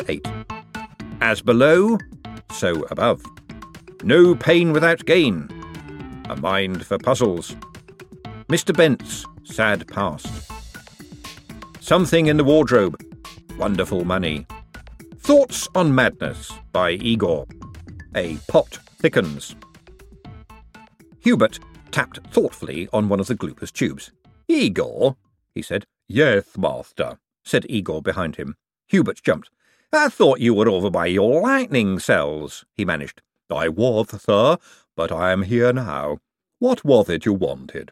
Chapter 8 As below, so above. No pain without gain. A mind for puzzles. Mr. Bent's sad past. Something in the wardrobe. Wonderful money. Thoughts on Madness by Igor. A pot thickens. Hubert tapped thoughtfully on one of the Glooper's tubes. Igor, he said. Yes, master, said Igor behind him. Hubert jumped. I thought you were over by your lightning cells, he managed. I was, sir, but I am here now. What was it you wanted?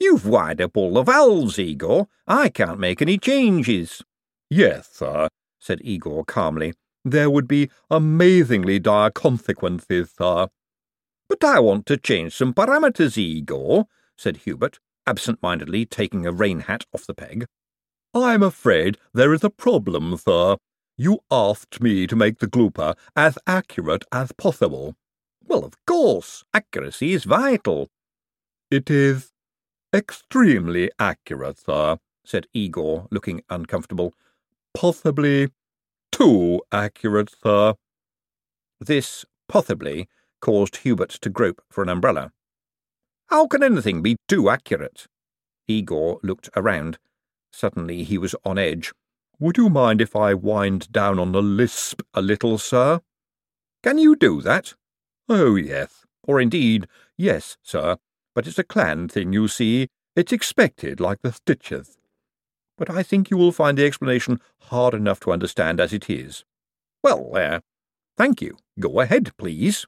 You've wired up all the valves, Igor. I can't make any changes. Yes, sir, said Igor calmly. There would be amazingly dire consequences, sir. But I want to change some parameters, Igor, said Hubert, absent-mindedly taking a rain hat off the peg. I'm afraid there is a problem, sir. You asked me to make the glooper as accurate as possible. Well, of course, accuracy is vital. It is extremely accurate, sir, said Igor, looking uncomfortable. Possibly too accurate, sir. This possibly caused Hubert to grope for an umbrella. How can anything be too accurate? Igor looked around. Suddenly he was on edge. Would you mind if I wind down on the lisp a little, sir? Can you do that? Oh, yes. Or indeed, yes, sir. But it's a clan thing, you see. It's expected, like the stitches. But I think you will find the explanation hard enough to understand as it is. Well, there. Uh, thank you. Go ahead, please.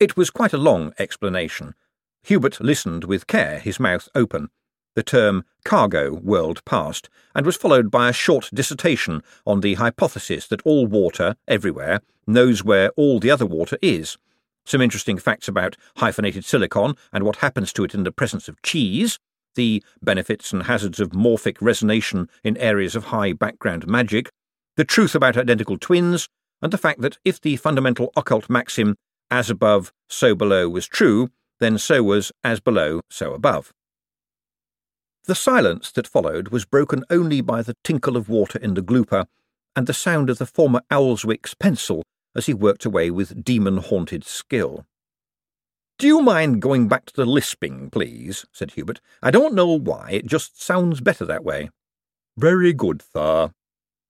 It was quite a long explanation. Hubert listened with care, his mouth open. The term cargo whirled past, and was followed by a short dissertation on the hypothesis that all water, everywhere, knows where all the other water is. Some interesting facts about hyphenated silicon and what happens to it in the presence of cheese, the benefits and hazards of morphic resonation in areas of high background magic, the truth about identical twins, and the fact that if the fundamental occult maxim as above, so below was true, then so was as below, so above. The silence that followed was broken only by the tinkle of water in the glooper and the sound of the former Owlswick's pencil as he worked away with demon-haunted skill. Do you mind going back to the lisping, please? said Hubert. I don't know why, it just sounds better that way. Very good, sir.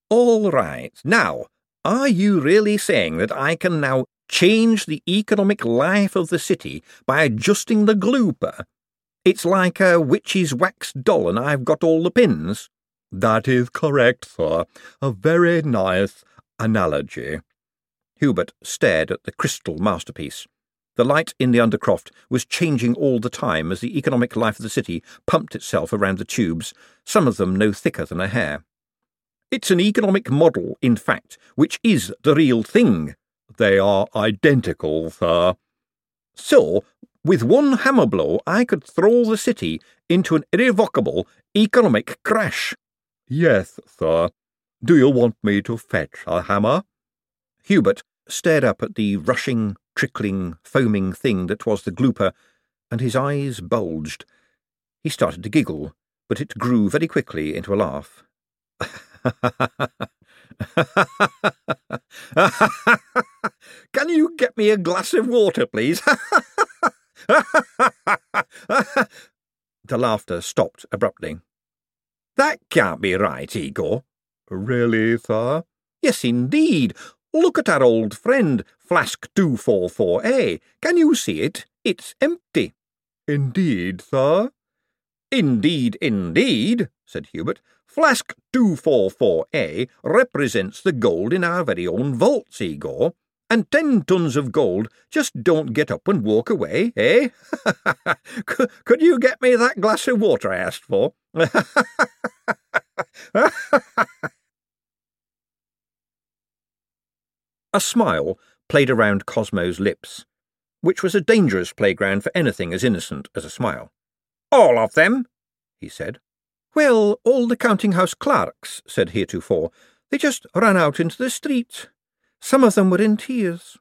All right. Now, are you really saying that I can now change the economic life of the city by adjusting the glooper. It's like a witch's wax doll, and I've got all the pins. That is correct, sir. A very nice analogy. Hubert stared at the crystal masterpiece. The light in the Undercroft was changing all the time as the economic life of the city pumped itself around the tubes, some of them no thicker than a hair. It's an economic model, in fact, which is the real thing, they are identical, sir. So, with one hammer blow, I could throw the city into an irrevocable economic crash. Yes, sir. Do you want me to fetch a hammer? Hubert stared up at the rushing, trickling, foaming thing that was the glooper, and his eyes bulged. He started to giggle, but it grew very quickly into a laugh. Can you get me a glass of water, please? the laughter stopped abruptly. That can't be right, Igor. Really, sir? Yes, indeed. Look at our old friend, Flask 244A. Can you see it? It's empty. Indeed, sir? Indeed, indeed, said Hubert. Flask 244A represents the gold in our very own vaults, Igor. And ten tons of gold just don't get up and walk away, eh? Could you get me that glass of water I asked for? a smile played around Cosmo's lips, which was a dangerous playground for anything as innocent as a smile. All of them, he said. Well, all the counting house clerks, said Heretofore. They just ran out into the street. Some of them were in tears.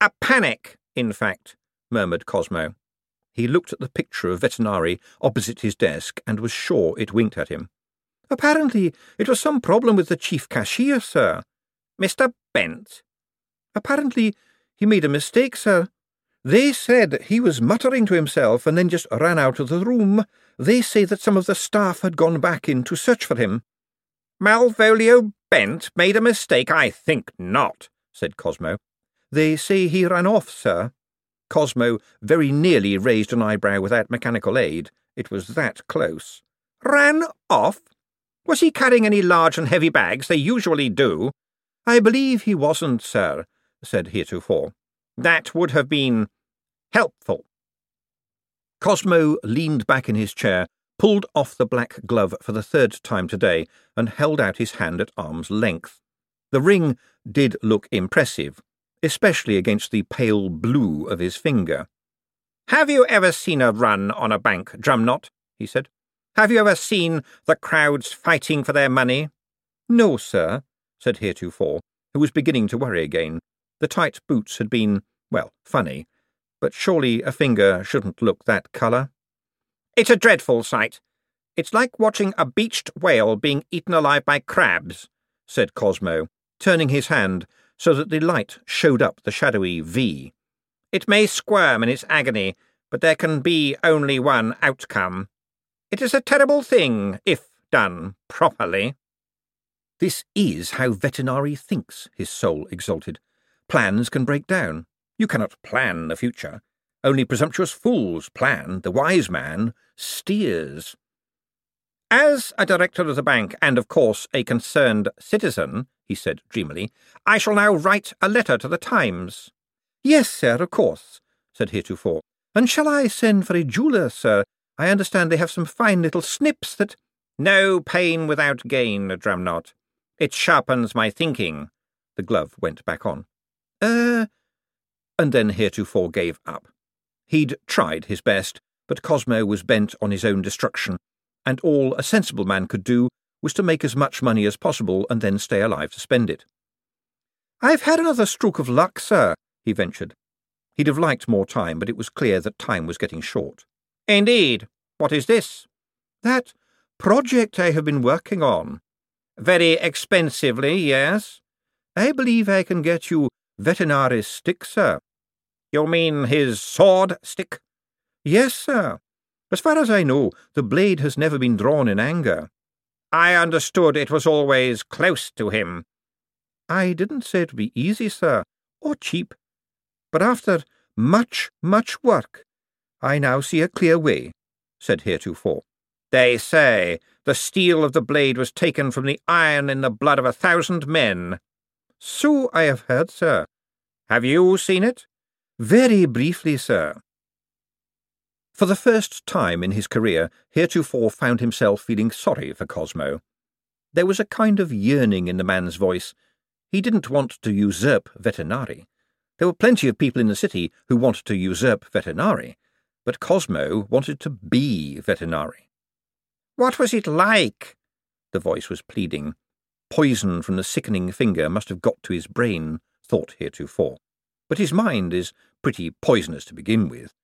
A panic, in fact, murmured Cosmo. He looked at the picture of Vetinari opposite his desk and was sure it winked at him. Apparently it was some problem with the chief cashier, sir. Mr. Bent? Apparently he made a mistake, sir. They said he was muttering to himself and then just ran out of the room. They say that some of the staff had gone back in to search for him. Malvolio Bent made a mistake? I think not, said Cosmo. They say he ran off, sir. Cosmo very nearly raised an eyebrow without mechanical aid. It was that close. Ran off? Was he carrying any large and heavy bags? They usually do. I believe he wasn't, sir, said Heretofore. That would have been helpful. Cosmo leaned back in his chair, pulled off the black glove for the third time today, and held out his hand at arm's length. The ring did look impressive, especially against the pale blue of his finger. Have you ever seen a run on a bank, Drumknott? he said. Have you ever seen the crowds fighting for their money? No, sir, said Heretofore, who was beginning to worry again. The tight boots had been, well, funny, but surely a finger shouldn't look that colour. It's a dreadful sight. It's like watching a beached whale being eaten alive by crabs, said Cosmo, turning his hand so that the light showed up the shadowy V. It may squirm in its agony, but there can be only one outcome. It is a terrible thing, if done properly. This is how Vetinari thinks, his soul exulted. Plans can break down. You cannot plan the future. Only presumptuous fools plan. The wise man steers. As a director of the bank, and of course a concerned citizen, he said dreamily, I shall now write a letter to the Times. Yes, sir, of course, said Heretofore. And shall I send for a jeweller, sir? I understand they have some fine little snips that. No pain without gain, Drumknott. It sharpens my thinking. The glove went back on. Er. Uh, and then Heretofore gave up. He'd tried his best, but Cosmo was bent on his own destruction, and all a sensible man could do was to make as much money as possible and then stay alive to spend it. I've had another stroke of luck, sir, he ventured. He'd have liked more time, but it was clear that time was getting short. Indeed. What is this? That project I have been working on. Very expensively, yes? I believe I can get you Vetinari's stick, sir. You mean his sword stick? Yes, sir. As far as I know, the blade has never been drawn in anger. I understood it was always close to him. I didn't say it would be easy, sir, or cheap. But after much, much work, I now see a clear way, said Heretofore. They say the steel of the blade was taken from the iron in the blood of a thousand men. So I have heard, sir. Have you seen it? Very briefly, sir. For the first time in his career, Heretofore found himself feeling sorry for Cosmo. There was a kind of yearning in the man's voice. He didn't want to usurp Vetinari. There were plenty of people in the city who wanted to usurp Vetinari, but Cosmo wanted to be Vetinari. What was it like? The voice was pleading. Poison from the sickening finger must have got to his brain, thought Heretofore. But his mind is pretty poisonous to begin with.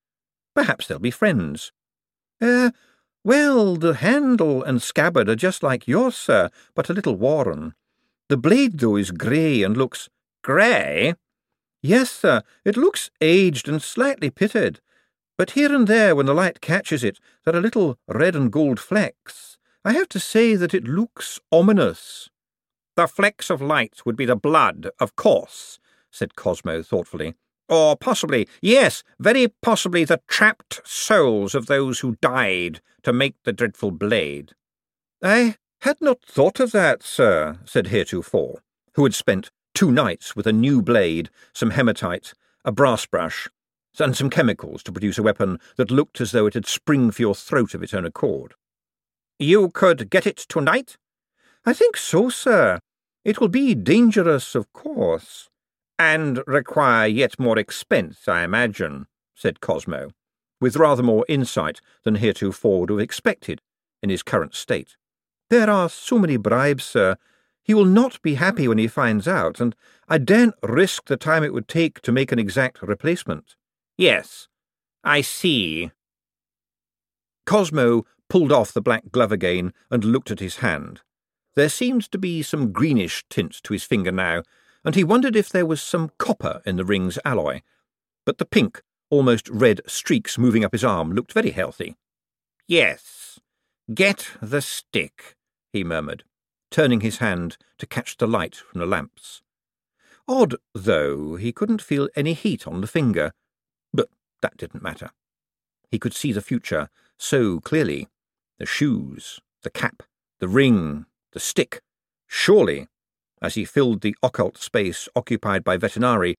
Perhaps they'll be friends. Er, uh, well, the handle and scabbard are just like yours, sir, but a little worn. The blade, though, is grey and looks grey. Yes, sir, it looks aged and slightly pitted. But here and there, when the light catches it, there are little red and gold flecks. I have to say that it looks ominous. The flecks of light would be the blood, of course, said Cosmo thoughtfully. Or possibly, yes, very possibly the trapped souls of those who died to make the dreadful blade. I had not thought of that, sir, said Heretofore, who had spent two nights with a new blade, some hematite, a brass brush, and some chemicals to produce a weapon that looked as though it had spring for your throat of its own accord. You could get it tonight? I think so, sir. It will be dangerous, of course. And require yet more expense, I imagine, said Cosmo, with rather more insight than heretofore would have expected in his current state. There are so many bribes, sir. He will not be happy when he finds out, and I daren't risk the time it would take to make an exact replacement. Yes, I see. Cosmo pulled off the black glove again and looked at his hand. There seemed to be some greenish tint to his finger now, and he wondered if there was some copper in the ring's alloy. But the pink, almost red streaks moving up his arm looked very healthy. Yes, get the stick, he murmured, turning his hand to catch the light from the lamps. Odd, though, he couldn't feel any heat on the finger, but that didn't matter. He could see the future so clearly. The shoes, the cap, the ring, the stick. Surely, as he filled the occult space occupied by Vetinari,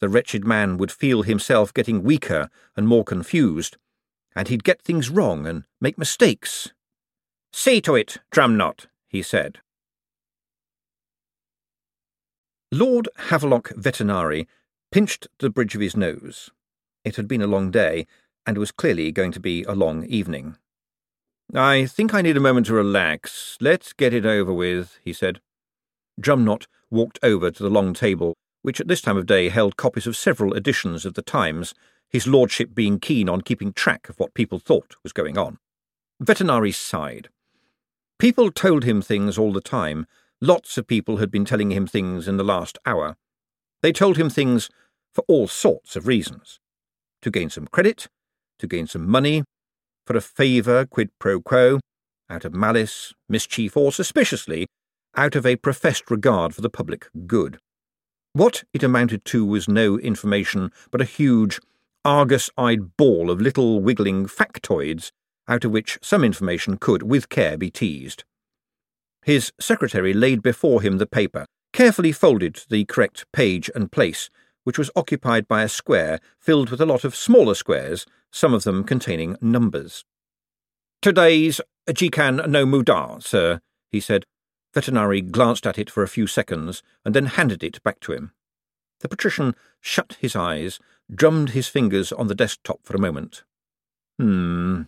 the wretched man would feel himself getting weaker and more confused, and he'd get things wrong and make mistakes. See to it, Drumknott, he said. Lord Havelock Vetinari pinched the bridge of his nose. It had been a long day, and was clearly going to be a long evening. I think I need a moment to relax. Let's get it over with, he said. Drumknott walked over to the long table, which at this time of day held copies of several editions of the Times, his lordship being keen on keeping track of what people thought was going on. Vetinari sighed. People told him things all the time, Lots of people had been telling him things in the last hour. They told him things for all sorts of reasons. To gain some credit, to gain some money, for a favour quid pro quo, out of malice, mischief, or suspiciously, out of a professed regard for the public good. What it amounted to was no information but a huge, argus-eyed ball of little wiggling factoids, out of which some information could, with care, be teased. His secretary laid before him the paper, carefully folded to the correct page and place, which was occupied by a square filled with a lot of smaller squares, some of them containing numbers. Today's Jikan no Muda, sir, he said. Vetinari glanced at it for a few seconds and then handed it back to him. The patrician shut his eyes, drummed his fingers on the desktop for a moment. Hmm,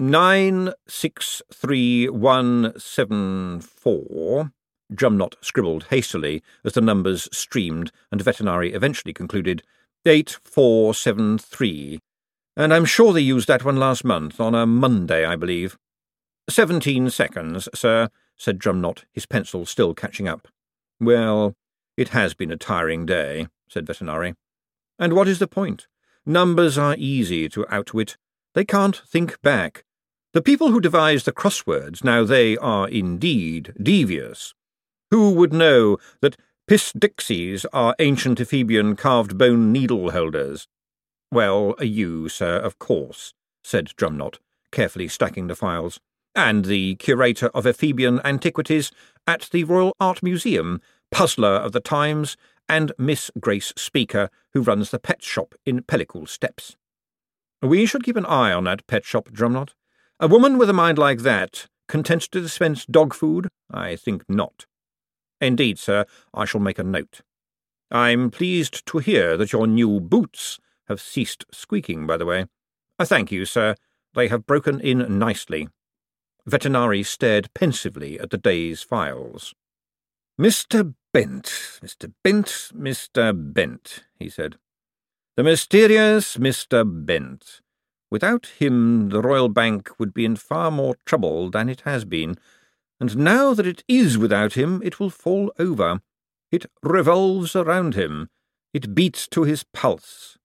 Nine six three one seven four. Drumknott scribbled hastily as the numbers streamed, and Vetinari eventually concluded eight four seven three. And I'm sure they used that one last month, on a Monday, I believe. Seventeen seconds, sir, said Drumknott, his pencil still catching up. Well, it has been a tiring day, said Vetinari. And what is the point? Numbers are easy to outwit. They can't think back. The people who devised the crosswords, now they are indeed devious. Who would know that Pisdixies are ancient Ephebian carved bone needle holders? Well, you, sir, of course, said Drumknott, carefully stacking the files, and the curator of Ephebian antiquities at the Royal Art Museum, puzzler of the Times, and Miss Grace Speaker, who runs the pet shop in Pellicle Steps. We should keep an eye on that pet shop, Drumknott. A woman with a mind like that, content to dispense dog food? I think not. Indeed, sir, I shall make a note. I'm pleased to hear that your new boots have ceased squeaking, by the way. Thank you, sir. They have broken in nicely. Vetinari stared pensively at the day's files. Mr. Bent, Mr. Bent, Mr. Bent, he said. The mysterious Mr. Bent. Without him, the Royal Bank would be in far more trouble than it has been, and now that it is without him, it will fall over. It revolves around him. It beats to his pulse.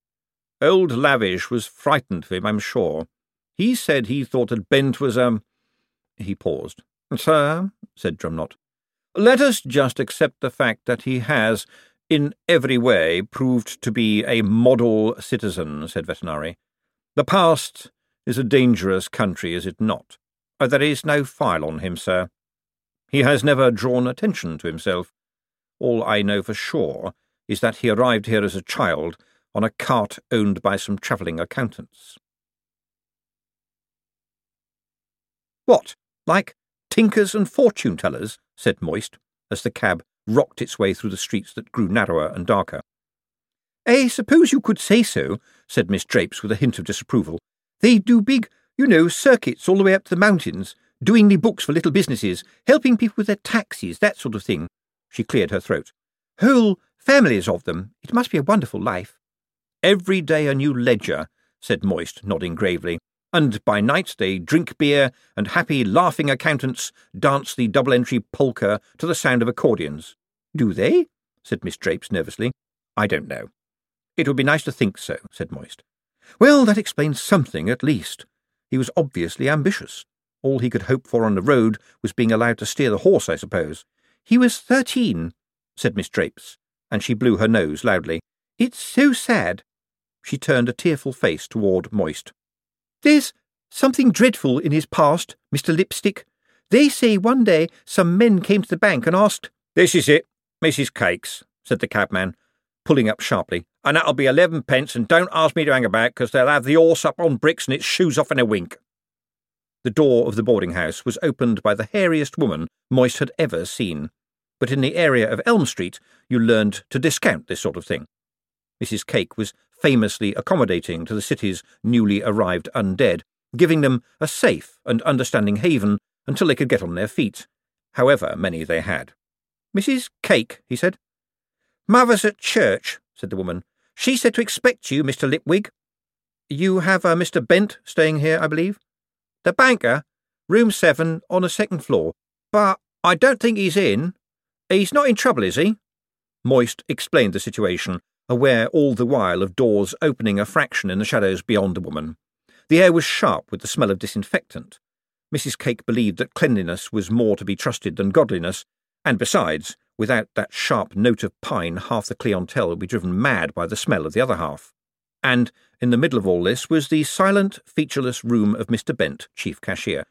Old Lavish was frightened of him, I'm sure. He said he thought that Bent was a... He paused. Sir, said Drumknott, let us just accept the fact that he has, in every way, proved to be a model citizen, said Vetinari. The past is a dangerous country, is it not? Oh, there is no file on him, sir. He has never drawn attention to himself. All I know for sure is that he arrived here as a child on a cart owned by some travelling accountants. What, like tinkers and fortune tellers? said Moist, as the cab rocked its way through the streets that grew narrower and darker. I suppose you could say so, said Miss Drapes with a hint of disapproval. They do big, you know, circuits all the way up to the mountains, doing the books for little businesses, helping people with their taxes, that sort of thing. She cleared her throat. Whole families of them. It must be a wonderful life. Every day a new ledger, said Moist, nodding gravely. And by night they drink beer, and happy, laughing accountants dance the double entry polka to the sound of accordions. Do they? said Miss Drapes nervously. I don't know. It would be nice to think so, said Moist. Well, that explains something, at least. He was obviously ambitious. All he could hope for on the road was being allowed to steer the horse, I suppose. He was thirteen, said Miss Drapes, and she blew her nose loudly. It's so sad. She turned a tearful face toward Moist. There's something dreadful in his past, Mr. Lipstick. They say one day some men came to the bank and asked. This is it, Mrs. Cakes, said the cabman, pulling up sharply. And that'll be eleven pence, and don't ask me to hang about, because they'll have the horse up on bricks and its shoes off in a wink. The door of the boarding house was opened by the hairiest woman Moist had ever seen, but in the area of Elm Street you learned to discount this sort of thing. Mrs. Cake was famously accommodating to the city's newly arrived undead, giving them a safe and understanding haven until they could get on their feet, however many they had. Mrs. Cake, he said. Mother's at church, said the woman. She said to expect you, Mr. Lipwig. You have uh, Mr. Bent staying here, I believe? The banker, room seven on the second floor. But I don't think he's in. He's not in trouble, is he? Moist explained the situation, aware all the while of doors opening a fraction in the shadows beyond the woman. The air was sharp with the smell of disinfectant. Mrs. Cake believed that cleanliness was more to be trusted than godliness, and besides, without that sharp note of pine, half the clientele would be driven mad by the smell of the other half. And in the middle of all this was the silent, featureless room of Mr. Bent, chief cashier.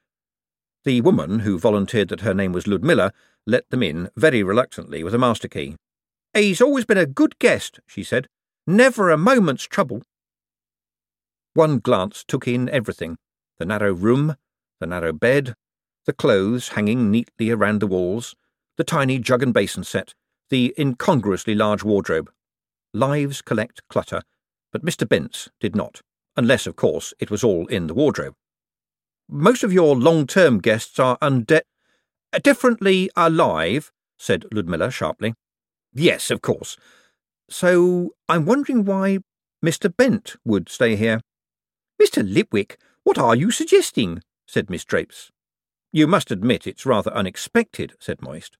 The woman, who volunteered that her name was Ludmilla, let them in very reluctantly with a master key. He's always been a good guest, she said. Never a moment's trouble. One glance took in everything the narrow room, the narrow bed, the clothes hanging neatly around the walls, the tiny jug and basin set, the incongruously large wardrobe. Lives collect clutter, but Mr. Bent's did not, unless, of course, it was all in the wardrobe. Most of your long-term guests are unde... differently alive, said Ludmilla sharply. Yes, of course. So I'm wondering why Mr. Bent would stay here. Mr. Lipwig, what are you suggesting? said Miss Drapes. You must admit it's rather unexpected, said Moist.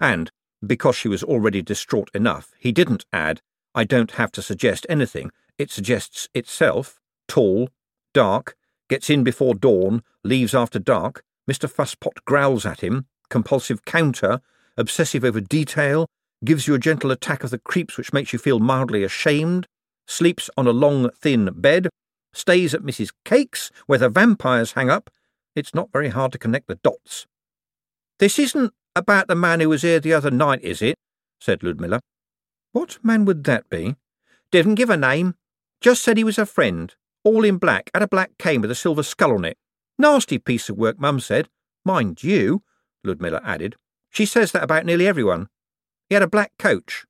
And, because she was already distraught enough, he didn't add, I don't have to suggest anything. It suggests itself. Tall, dark, gets in before dawn, leaves after dark. Mr. Fusspot growls at him. Compulsive counter, obsessive over detail, gives you a gentle attack of the creeps which makes you feel mildly ashamed, sleeps on a long, thin bed, stays at Mrs. Cake's, where the vampires hang up. It's not very hard to connect the dots. This isn't about the man who was here the other night, is it? said Ludmilla. What man would that be? Didn't give a name. Just said he was a friend. All in black, had a black cane with a silver skull on it. Nasty piece of work, Mum said. Mind you, Ludmilla added. She says that about nearly everyone. He had a black coach.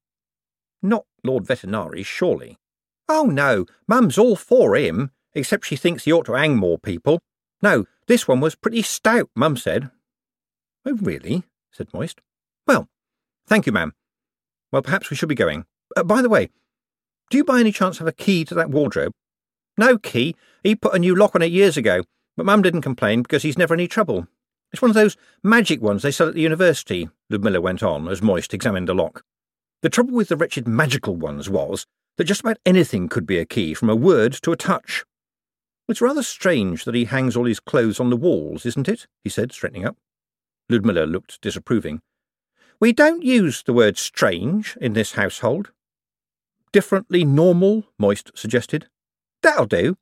Not Lord Vetinari, surely. Oh, no, Mum's all for him, except she thinks he ought to hang more people. No, this one was pretty stout, Mum said. Oh, really? said Moist. Well, thank you, ma'am. Well, perhaps we should be going. Uh, by the way, do you by any chance have a key to that wardrobe? No key. He put a new lock on it years ago, but Mum didn't complain because he's never any trouble. It's one of those magic ones they sell at the university, Ludmilla went on as Moist examined the lock. The trouble with the wretched magical ones was that just about anything could be a key, from a word to a touch. It's rather strange that he hangs all his clothes on the walls, isn't it? he said, straightening up. Ludmilla looked disapproving. We don't use the word strange in this household. Differently normal, Moist suggested. That'll do.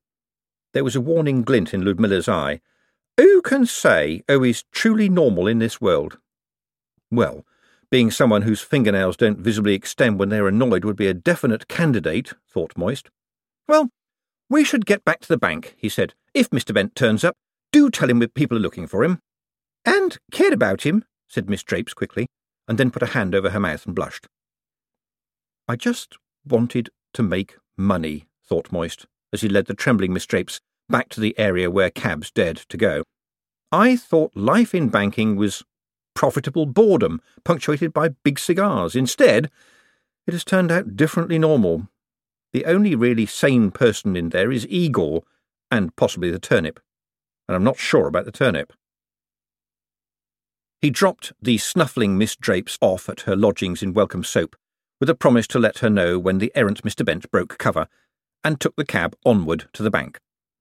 There was a warning glint in Ludmilla's eye, who can say who is truly normal in this world? Well, being someone whose fingernails don't visibly extend when they're annoyed would be a definite candidate, thought Moist. Well, we should get back to the bank, he said. If Mr. Bent turns up, do tell him people are looking for him. And cared about him, said Miss Drapes quickly, and then put a hand over her mouth and blushed. I just wanted to make money, thought Moist, as he led the trembling Miss Drapes back to the area where cabs dared to go. I thought life in banking was profitable boredom, punctuated by big cigars. Instead, it has turned out differently normal. The only really sane person in there is Igor, and possibly the turnip. And I'm not sure about the turnip. He dropped the snuffling Miss Drapes off at her lodgings in Welcome Soap, with a promise to let her know when the errant Mr. Bent broke cover, and took the cab onward to the bank.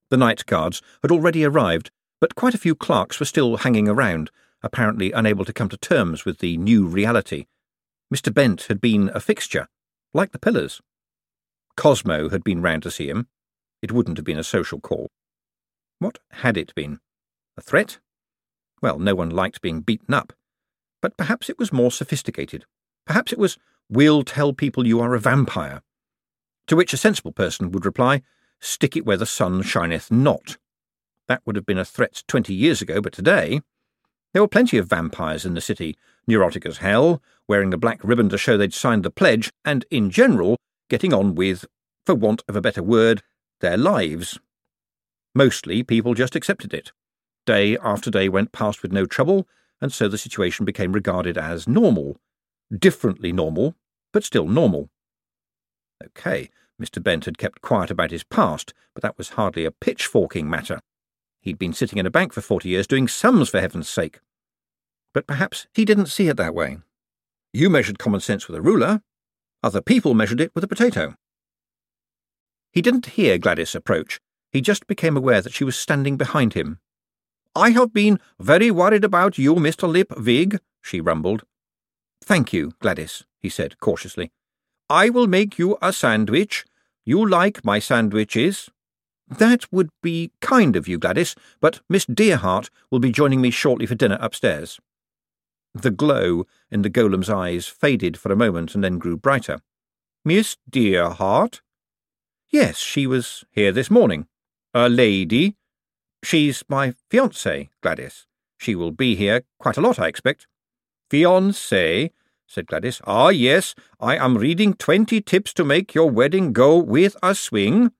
The night guards had already arrived, but quite a few clerks were still hanging around, apparently unable to come to terms with the new reality. Mr. Bent had been a fixture, like the pillars. Cosmo had been round to see him. It wouldn't have been a social call. What had it been? A threat? Well, no one liked being beaten up. But perhaps it was more sophisticated. Perhaps it was, We'll tell people you are a vampire. To which a sensible person would reply, Stick it where the sun shineth not. That would have been a threat twenty years ago, but today there were plenty of vampires in the city, neurotic as hell, wearing the black ribbon to show they'd signed the pledge, and in general getting on with, for want of a better word, their lives. Mostly people just accepted it. Day after day went past with no trouble, and so the situation became regarded as normal. Differently normal, but still normal. OK, Mr. Bent had kept quiet about his past, but that was hardly a pitchforking matter. He'd been sitting in a bank for forty years doing sums, for heaven's sake. But perhaps he didn't see it that way. You measured common sense with a ruler. Other people measured it with a potato. He didn't hear Gladys approach. He just became aware that she was standing behind him. I have been very worried about you, Mr. Lipwig, she rumbled. Thank you, Gladys, he said cautiously. I will make you a sandwich. You like my sandwiches. That would be kind of you, Gladys, but Miss Dearheart will be joining me shortly for dinner upstairs. The glow in the golem's eyes faded for a moment and then grew brighter. Miss Dearheart? Yes, she was here this morning. A lady? She's my fiancée, Gladys. She will be here quite a lot, I expect. Fiancée? said Gladys. Ah, yes, I am reading twenty tips to make your wedding go with a swing.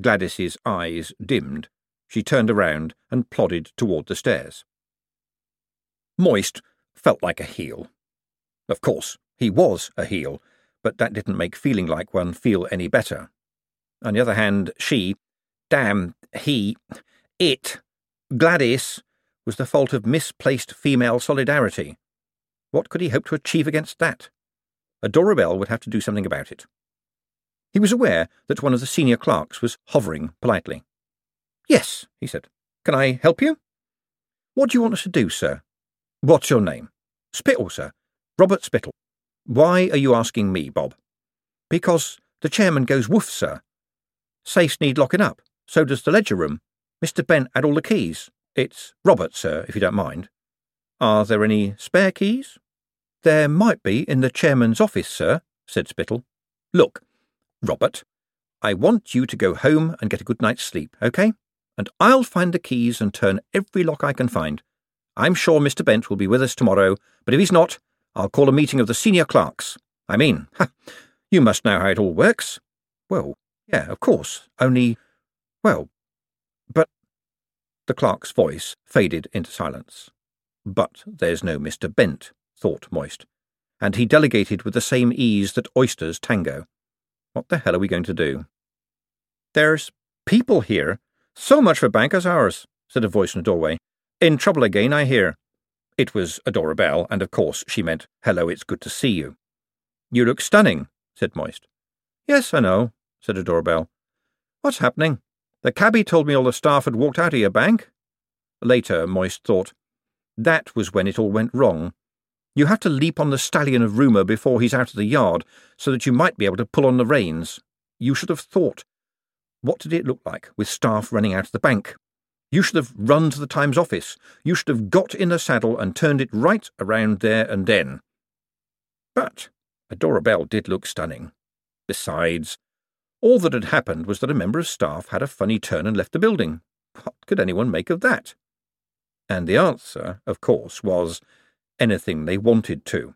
Gladys's eyes dimmed. She turned around and plodded toward the stairs. Moist felt like a heel. Of course, he was a heel, but that didn't make feeling like one feel any better. On the other hand, she, damn, he, it, Gladys, was the fault of misplaced female solidarity. What could he hope to achieve against that? Adora Belle would have to do something about it. He was aware that one of the senior clerks was hovering politely. Yes, he said. Can I help you? What do you want us to do, sir? What's your name? Spittle, sir. Robert Spittle. Why are you asking me, Bob? Because the chairman goes woof, sir. Safes need locking up. So does the ledger room. Mr. Bent had all the keys. It's Robert, sir, if you don't mind. Are there any spare keys? There might be in the chairman's office, sir, said Spittle. Look, Robert, I want you to go home and get a good night's sleep, OK? And I'll find the keys and turn every lock I can find. I'm sure Mr. Bent will be with us tomorrow, but if he's not, I'll call a meeting of the senior clerks. I mean, ha, you must know how it all works. Well, yeah, of course, only, well, but. The clerk's voice faded into silence. But there's no Mr. Bent thought Moist, and he delegated with the same ease that oysters tango. What the hell are we going to do? There's people here. So much for bankers' hours, said a voice in the doorway. In trouble again, I hear. It was Adora Belle, and of course she meant, Hello, it's good to see you. You look stunning, said Moist. Yes, I know, said Adora Belle. What's happening? The cabby told me all the staff had walked out of your bank. Later, Moist thought, that was when it all went wrong. You have to leap on the stallion of rumour before he's out of the yard, so that you might be able to pull on the reins. You should have thought. What did it look like, with staff running out of the bank? You should have run to the Times office. You should have got in the saddle and turned it right around there and then. But Adora Belle did look stunning. Besides, all that had happened was that a member of staff had a funny turn and left the building. What could anyone make of that? And the answer, of course, was anything they wanted to.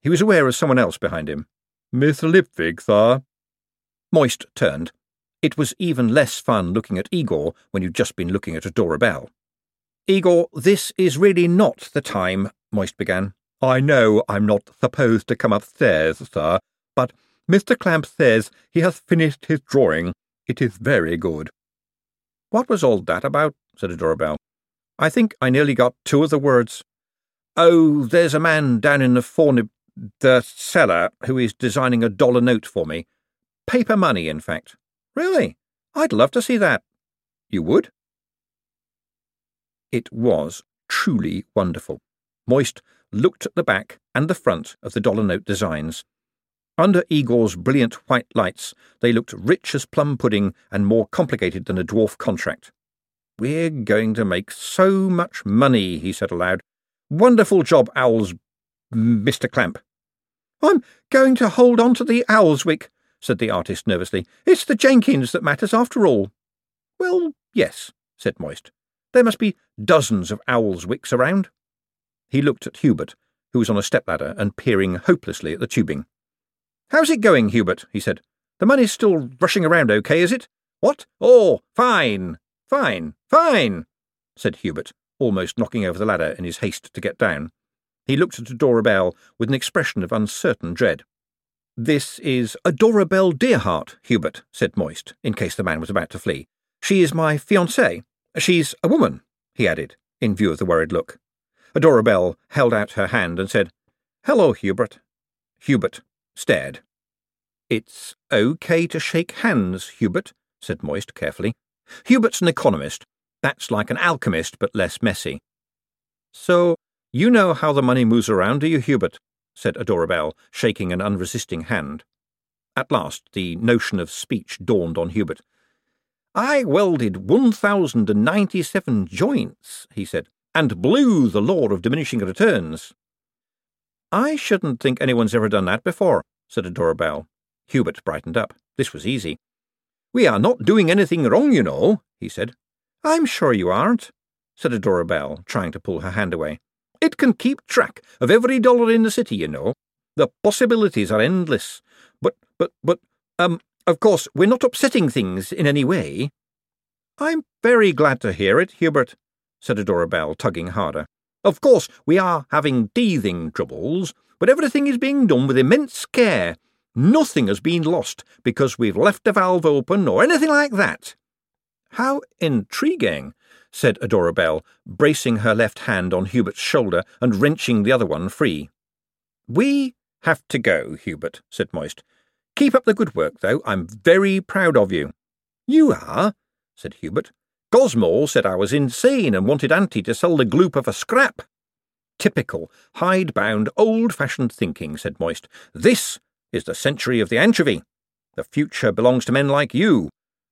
He was aware of someone else behind him. Miss Lipwig, sir. Moist turned. It was even less fun looking at Igor when you'd just been looking at Adora Belle. Igor, this is really not the time, Moist began. I know I'm not supposed to come upstairs, sir, but Mr. Clamp says he has finished his drawing. It is very good. What was all that about? said Adora Belle. I think I nearly got two of the words. Oh, there's a man down in the fornib. The seller who is designing a dollar note for me. Paper money, in fact. Really? I'd love to see that. You would? It was truly wonderful. Moist looked at the back and the front of the dollar note designs. Under Igor's brilliant white lights, they looked rich as plum pudding and more complicated than a dwarf contract. We're going to make so much money, he said aloud. Wonderful job, Owls, Mr. Clamp. I'm going to hold on to the Owlswick, said the artist nervously. It's the Jenkins that matters after all. Well, yes, said Moist. There must be dozens of Owlswicks around. He looked at Hubert, who was on a stepladder and peering hopelessly at the tubing. How's it going, Hubert? he said. The money's still rushing around okay, is it? What? Oh, fine, fine, fine, said Hubert, almost knocking over the ladder in his haste to get down. He looked at Adora Belle with an expression of uncertain dread. This is Adora Belle Dearheart, Hubert, said Moist, in case the man was about to flee. She is my fiancée. She's a woman, he added, in view of the worried look. Adora Belle held out her hand and said, Hello, Hubert. Hubert stared. It's okay to shake hands, Hubert, said Moist carefully. Hubert's an economist. That's like an alchemist, but less messy. So, you know how the money moves around, do you, Hubert? said Adora Belle, shaking an unresisting hand. At last, the notion of speech dawned on Hubert. I welded 1,097 joints, he said, and blew the law of diminishing returns. I shouldn't think anyone's ever done that before, said Adora Belle. Hubert brightened up. This was easy. We are not doing anything wrong, you know, he said. I'm sure you aren't, said Adora Belle, trying to pull her hand away. It can keep track of every dollar in the city, you know. The possibilities are endless. But, but, but, um, of course, we're not upsetting things in any way. I'm very glad to hear it, Hubert, said Adora Belle, tugging harder. Of course, we are having teething troubles, but everything is being done with immense care. Nothing has been lost because we've left a valve open or anything like that. How intriguing, said Adora Belle, bracing her left hand on Hubert's shoulder and wrenching the other one free. We have to go, Hubert, said Moist. Keep up the good work, though. I'm very proud of you. You are, said Hubert. Cosmo said I was insane and wanted Auntie to sell the gloop of a scrap. Typical, hide-bound, old-fashioned thinking, said Moist. This is the century of the anchovy. The future belongs to men like you,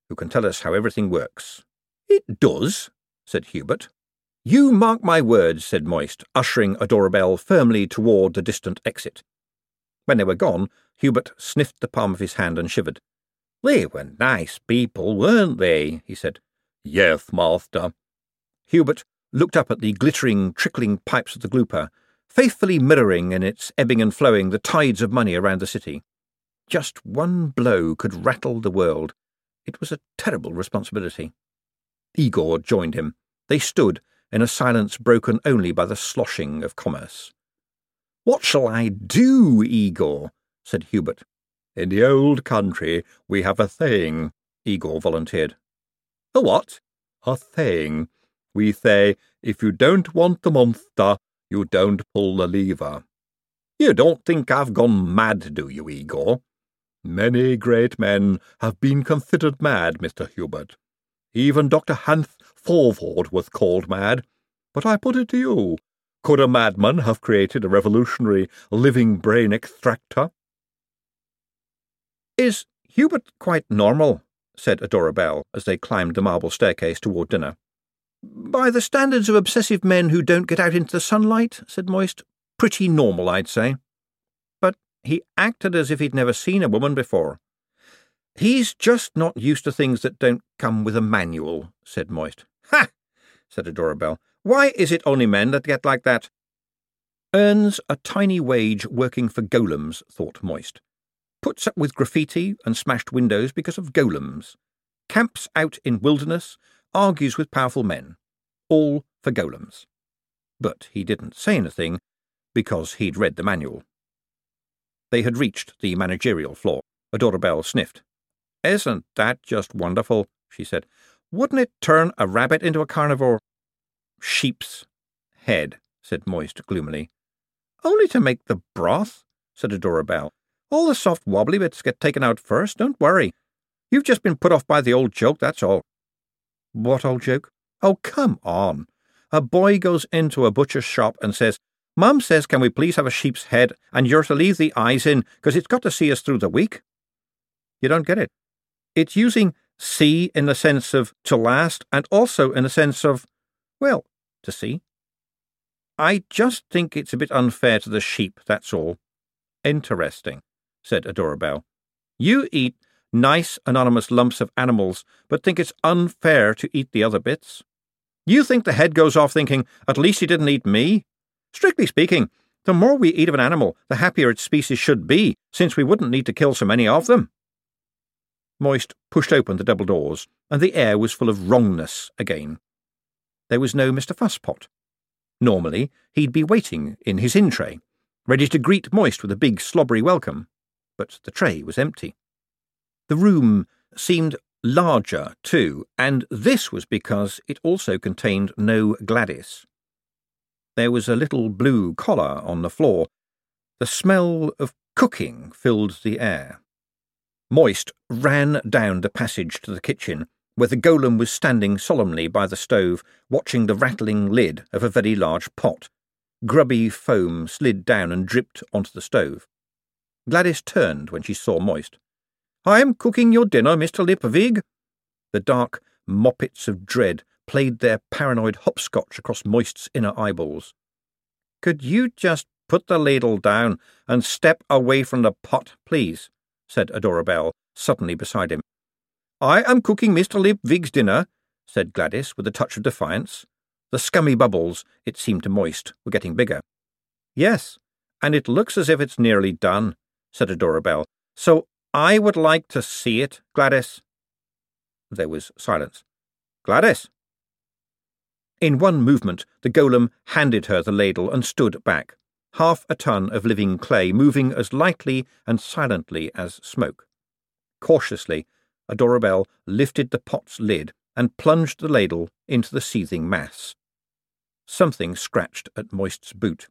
who can tell us how everything works. It does, said Hubert. You mark my words, said Moist, ushering Adora Belle firmly toward the distant exit. When they were gone, Hubert sniffed the palm of his hand and shivered. They were nice people, weren't they? he said. Yes, master. Hubert looked up at the glittering, trickling pipes of the glooper, faithfully mirroring in its ebbing and flowing the tides of money around the city. Just one blow could rattle the world. It was a terrible responsibility. Igor joined him. They stood in a silence broken only by the sloshing of commerce. What shall I do, Igor? said Hubert. In the old country we have a saying, Igor volunteered. A what? A saying. We say, if you don't want the monster, you don't pull the lever. You don't think I've gone mad, do you, Igor? Many great men have been considered mad, Mr. Hubert. Even Dr. Hans Forward was called mad. But I put it to you, could a madman have created a revolutionary living brain extractor? Is Hubert quite normal? said Adora Belle as they climbed the marble staircase toward dinner. By the standards of obsessive men who don't get out into the sunlight, said Moist, pretty normal, I'd say. He acted as if he'd never seen a woman before. He's just not used to things that don't come with a manual, said Moist. Ha! said Adora Belle. Why is it only men that get like that? Earns a tiny wage working for golems, thought Moist. Puts up with graffiti and smashed windows because of golems. Camps out in wilderness, argues with powerful men. All for golems. But he didn't say anything because he'd read the manual. They had reached the managerial floor. Adora Belle sniffed. Isn't that just wonderful? she said. Wouldn't it turn a rabbit into a carnivore? Sheep's head, said Moist gloomily. Only to make the broth, said Adora Belle. All the soft wobbly bits get taken out first, don't worry. You've just been put off by the old joke, that's all. What old joke? Oh, come on. A boy goes into a butcher's shop and says, Mum says, can we please have a sheep's head, and you're to leave the eyes in, because it's got to see us through the week? You don't get it. It's using see in the sense of to last, and also in the sense of, well, to see. I just think it's a bit unfair to the sheep, that's all. Interesting, said Adora Belle. You eat nice, anonymous lumps of animals, but think it's unfair to eat the other bits? You think the head goes off thinking, at least he didn't eat me? Strictly speaking, the more we eat of an animal, the happier its species should be, since we wouldn't need to kill so many of them. Moist pushed open the double doors, and the air was full of wrongness again. There was no Mr. Fusspot. Normally, he'd be waiting in his in tray, ready to greet Moist with a big slobbery welcome, but the tray was empty. The room seemed larger, too, and this was because it also contained no Gladys. There was a little blue collar on the floor. The smell of cooking filled the air. Moist ran down the passage to the kitchen, where the golem was standing solemnly by the stove, watching the rattling lid of a very large pot. Grubby foam slid down and dripped onto the stove. Gladys turned when she saw Moist. I am cooking your dinner, Mr. Lipwig. The dark moppets of dread played their paranoid hopscotch across Moist's inner eyeballs. Could you just put the ladle down and step away from the pot, please? said Adora Belle, suddenly beside him. I am cooking Mr. Lipwig's dinner, said Gladys with a touch of defiance. The scummy bubbles, it seemed to Moist, were getting bigger. Yes, and it looks as if it's nearly done, said Adora Belle. So I would like to see it, Gladys. There was silence. Gladys! In one movement, the golem handed her the ladle and stood back half a ton of living clay moving as lightly and silently as smoke. Cautiously, Adora Belle lifted the pot's lid and plunged the ladle into the seething mass. Something scratched at Moist's boot.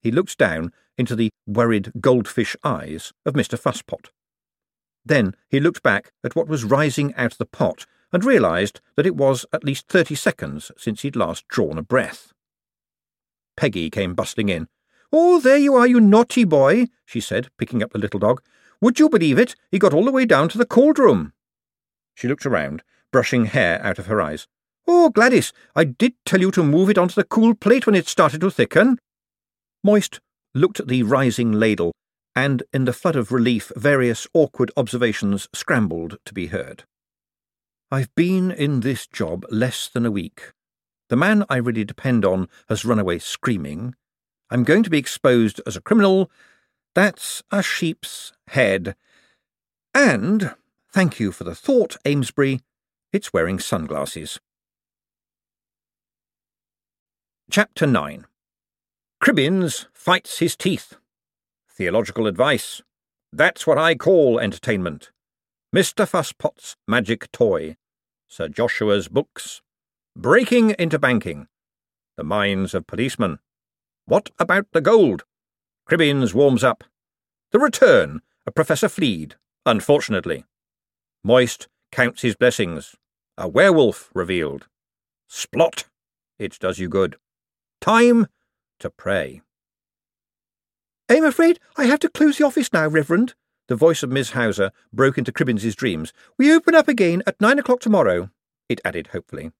He looked down into the worried goldfish eyes of Mr. Fusspot. Then he looked back at what was rising out of the pot and realized that it was at least thirty seconds since he'd last drawn a breath. Peggy came bustling in. Oh, there you are, you naughty boy, she said, picking up the little dog. Would you believe it? He got all the way down to the cold room. She looked around, brushing hair out of her eyes. Oh, Gladys, I did tell you to move it onto the cool plate when it started to thicken. Moist looked at the rising ladle, and in the flood of relief various awkward observations scrambled to be heard. I've been in this job less than a week. The man I really depend on has run away screaming, I'm going to be exposed as a criminal. That's a sheep's head. And, thank you for the thought, Amesbury, it's wearing sunglasses. Chapter 9 Cribbins fights his teeth. Theological advice. That's what I call entertainment. Mr. Fusspot's magic toy. Sir Joshua's books. Breaking into banking. The minds of policemen. What about the gold? Cribbins warms up. The return of Professor Flead, unfortunately. Moist counts his blessings. A werewolf revealed. Splot. It does you good. Time to pray. I'm afraid I have to close the office now, Reverend. The voice of Miss Hauser broke into Cribbins's dreams. We open up again at nine o'clock tomorrow, it added hopefully.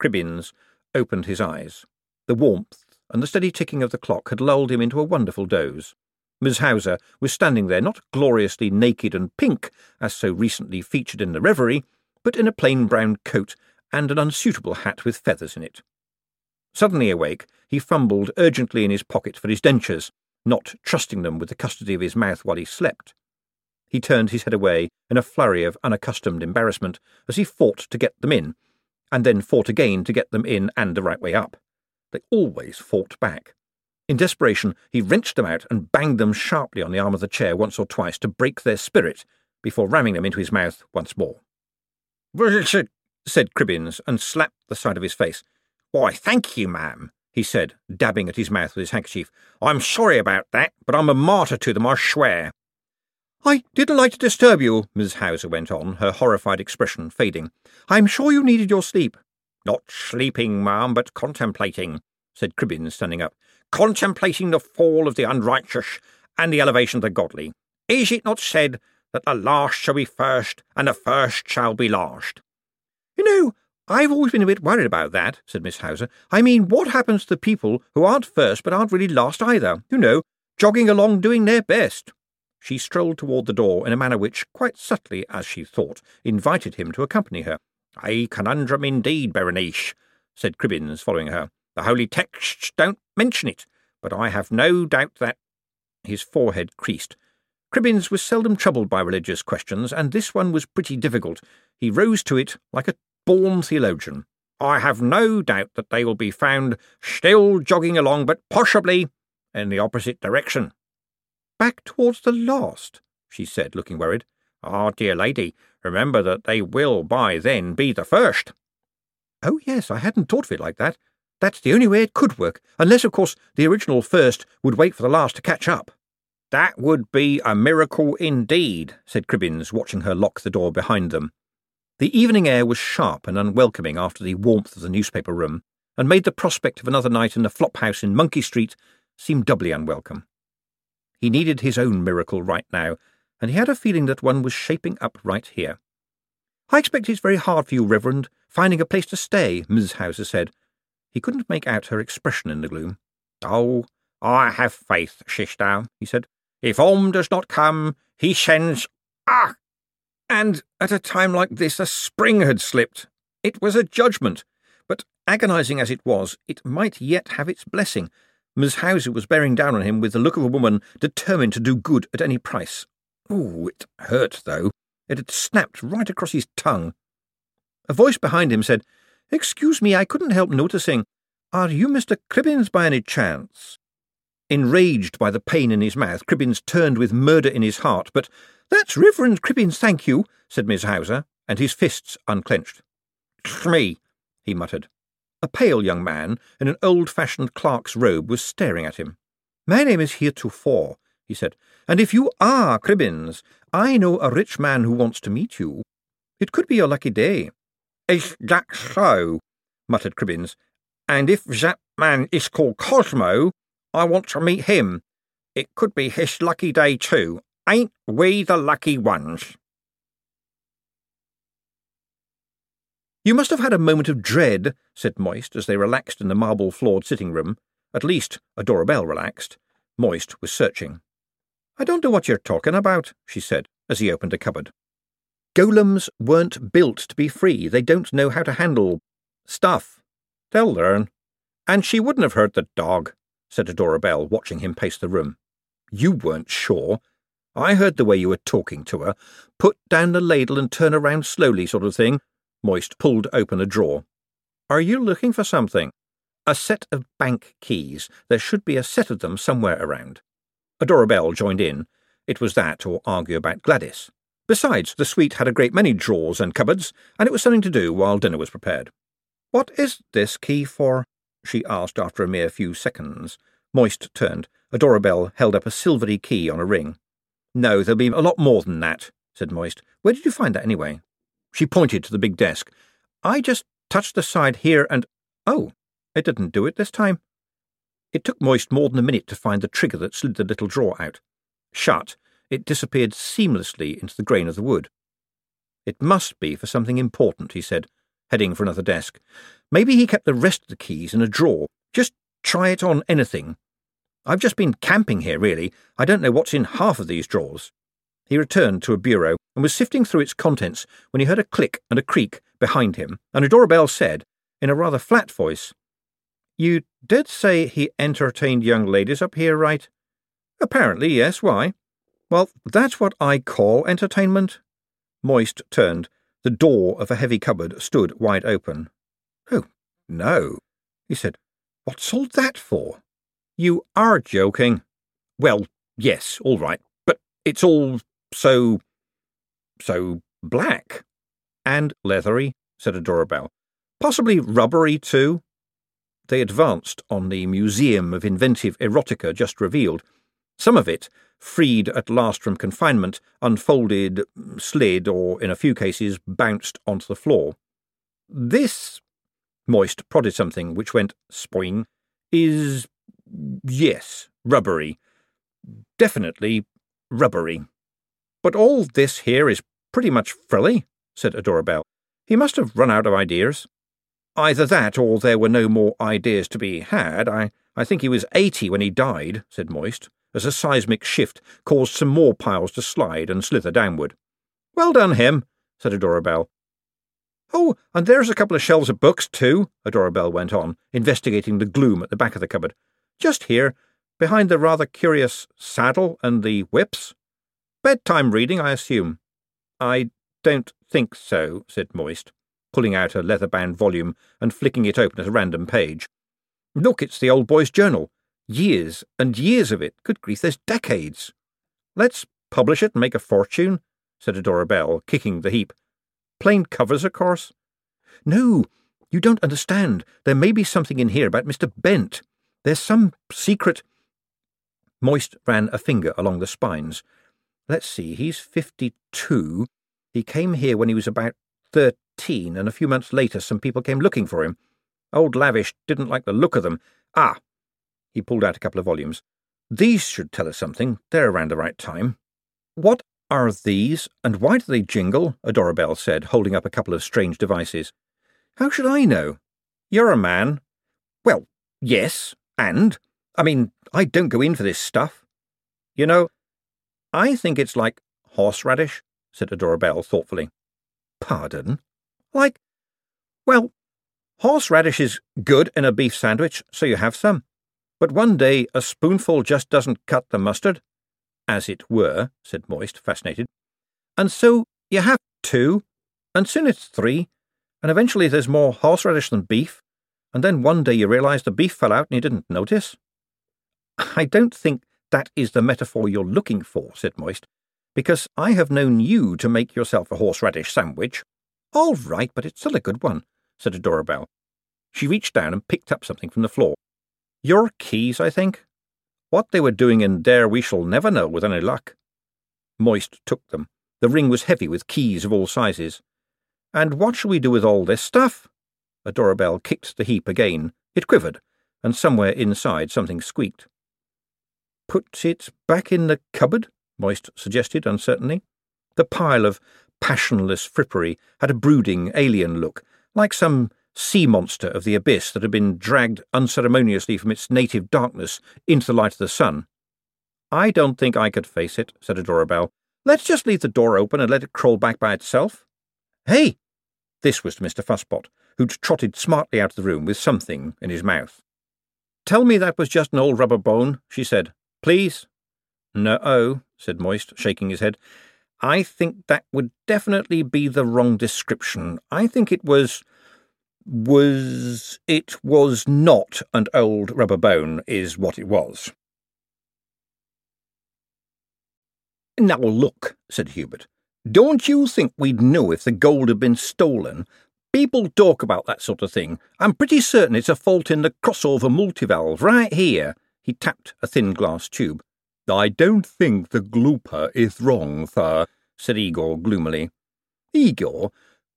Cribbins opened his eyes. The warmth and the steady ticking of the clock had lulled him into a wonderful doze. Miss Hauser was standing there, not gloriously naked and pink, as so recently featured in the Reverie, but in a plain brown coat and an unsuitable hat with feathers in it. Suddenly awake, he fumbled urgently in his pocket for his dentures, not trusting them with the custody of his mouth while he slept. He turned his head away in a flurry of unaccustomed embarrassment as he fought to get them in, and then fought again to get them in and the right way up. They always fought back. In desperation, he wrenched them out and banged them sharply on the arm of the chair once or twice to break their spirit before ramming them into his mouth once more. said Cribbins and slapped the side of his face. Why, thank you, ma'am, he said, dabbing at his mouth with his handkerchief. I'm sorry about that, but I'm a martyr to them, I swear. I didn't like to disturb you, Miss Hauser went on, her horrified expression fading. I'm sure you needed your sleep. Not sleeping, ma'am, but contemplating, said Cribbins, standing up. Contemplating the fall of the unrighteous and the elevation of the godly. Is it not said that the last shall be first, and the first shall be last? You know, I've always been a bit worried about that, said Miss Hauser. I mean, what happens to the people who aren't first but aren't really last either? You know, jogging along doing their best. She strolled toward the door in a manner which, quite subtly as she thought, invited him to accompany her. A conundrum indeed, Berenice, said Cribbins, following her. The holy texts don't mention it, but I have no doubt that. His forehead creased. Cribbins was seldom troubled by religious questions, and this one was pretty difficult. He rose to it like a born theologian. I have no doubt that they will be found still jogging along, but possibly in the opposite direction. Back towards the last, she said, looking worried. Ah, dear lady, remember that they will by then be the first. Oh, yes, I hadn't thought of it like that. That's the only way it could work, unless, of course, the original first would wait for the last to catch up. That would be a miracle indeed, said Cribbins, watching her lock the door behind them. The evening air was sharp and unwelcoming after the warmth of the newspaper room, and made the prospect of another night in the flop house in Monkey Street seem doubly unwelcome. He needed his own miracle right now, and he had a feeling that one was shaping up right here. I expect it's very hard for you, Reverend, finding a place to stay, Ms. Hauser said. He couldn't make out her expression in the gloom. Oh, I have faith, Shishdown, he said. If Om does not come, he sends. Ah! And at a time like this, a spring had slipped. It was a judgment, but agonizing as it was, it might yet have its blessing. Miss Hauser was bearing down on him with the look of a woman determined to do good at any price. Ooh, it hurt, though. It had snapped right across his tongue. A voice behind him said, Excuse me, I couldn't help noticing. Are you Mr. Cribbins by any chance? Enraged by the pain in his mouth, Cribbins turned with murder in his heart, but that's Reverend Cribbins, thank you, said Miss Hauser, and his fists unclenched. Me, he muttered. A pale young man in an old-fashioned clerk's robe was staring at him. My name is Heretofore, he said, and if you are Cribbins, I know a rich man who wants to meet you. It could be your lucky day. Is that so? muttered Cribbins. And if that man is called Cosmo, I want to meet him. It could be his lucky day too. Ain't we the lucky ones? You must have had a moment of dread, said Moist as they relaxed in the marble floored sitting room. At least, Adora Belle relaxed. Moist was searching. I don't know what you're talking about, she said, as he opened a cupboard. Golems weren't built to be free. They don't know how to handle stuff. They'll learn. And she wouldn't have hurt the dog, said Adora Belle, watching him pace the room. You weren't sure. I heard the way you were talking to her. Put down the ladle and turn around slowly, sort of thing. Moist pulled open a drawer. Are you looking for something? A set of bank keys. There should be a set of them somewhere around. Adora Belle joined in. It was that or argue about Gladys. Besides, the suite had a great many drawers and cupboards, and it was something to do while dinner was prepared. What is this key for? she asked after a mere few seconds. Moist turned. Adora Belle held up a silvery key on a ring. No, there'll be a lot more than that, said Moist. Where did you find that anyway? She pointed to the big desk. I just touched the side here and. Oh, it didn't do it this time. It took Moist more than a minute to find the trigger that slid the little drawer out. Shut, it disappeared seamlessly into the grain of the wood. It must be for something important, he said, heading for another desk. Maybe he kept the rest of the keys in a drawer. Just try it on anything. I've just been camping here, really. I don't know what's in half of these drawers. He returned to a bureau and was sifting through its contents when he heard a click and a creak behind him, and Adora Belle said, in a rather flat voice, You did say he entertained young ladies up here, right? Apparently, yes. Why? Well, that's what I call entertainment. Moist turned. The door of a heavy cupboard stood wide open. Oh, no, he said. What's all that for? You are joking. Well, yes, all right, but it's all so. so black. And leathery, said Adora Belle. Possibly rubbery, too. They advanced on the Museum of Inventive Erotica just revealed. Some of it, freed at last from confinement, unfolded, slid, or in a few cases bounced onto the floor. This, Moist prodded something which went spoing, is, yes, rubbery. Definitely rubbery. But all this here is pretty much frilly, said Adora He must have run out of ideas. Either that, or there were no more ideas to be had. I, I think he was eighty when he died, said Moist, as a seismic shift caused some more piles to slide and slither downward. Well done, him, said Adora Oh, and there's a couple of shelves of books, too, Adora went on, investigating the gloom at the back of the cupboard. Just here, behind the rather curious saddle and the whips. Bedtime reading, I assume. I don't think so, said Moist pulling out a leather bound volume and flicking it open at a random page. Look, it's the old boy's journal. Years and years of it. Good grief, there's decades. Let's publish it and make a fortune, said Adora Belle, kicking the heap. Plain covers, of course. No, you don't understand. There may be something in here about Mr. Bent. There's some secret. Moist ran a finger along the spines. Let's see, he's fifty-two. He came here when he was about thirteen, and a few months later some people came looking for him. Old Lavish didn't like the look of them. Ah! He pulled out a couple of volumes. These should tell us something. They're around the right time. What are these, and why do they jingle? Adora Belle said, holding up a couple of strange devices. How should I know? You're a man. Well, yes, and? I mean, I don't go in for this stuff. You know, I think it's like horseradish, said Adora Belle thoughtfully. Pardon? Like, well, horseradish is good in a beef sandwich, so you have some. But one day a spoonful just doesn't cut the mustard. As it were, said Moist, fascinated. And so you have two, and soon it's three, and eventually there's more horseradish than beef, and then one day you realise the beef fell out and you didn't notice. I don't think that is the metaphor you're looking for, said Moist because I have known you to make yourself a horseradish sandwich. All right, but it's still a good one, said Adora Belle. She reached down and picked up something from the floor. Your keys, I think. What they were doing in there we shall never know with any luck. Moist took them. The ring was heavy with keys of all sizes. And what shall we do with all this stuff? Adora Belle kicked the heap again. It quivered, and somewhere inside something squeaked. Put it back in the cupboard? Moist suggested uncertainly. The pile of passionless frippery had a brooding, alien look, like some sea monster of the abyss that had been dragged unceremoniously from its native darkness into the light of the sun. I don't think I could face it, said Adora Belle. Let's just leave the door open and let it crawl back by itself. Hey! This was to Mr. Fusspot, who'd trotted smartly out of the room with something in his mouth. Tell me that was just an old rubber bone, she said. Please. No, said Moist, shaking his head. I think that would definitely be the wrong description. I think it was. was. it was not an old rubber bone, is what it was. Now look, said Hubert. Don't you think we'd know if the gold had been stolen? People talk about that sort of thing. I'm pretty certain it's a fault in the crossover multivalve, right here. He tapped a thin glass tube. I don't think the glooper is wrong, sir, said Igor gloomily. Igor,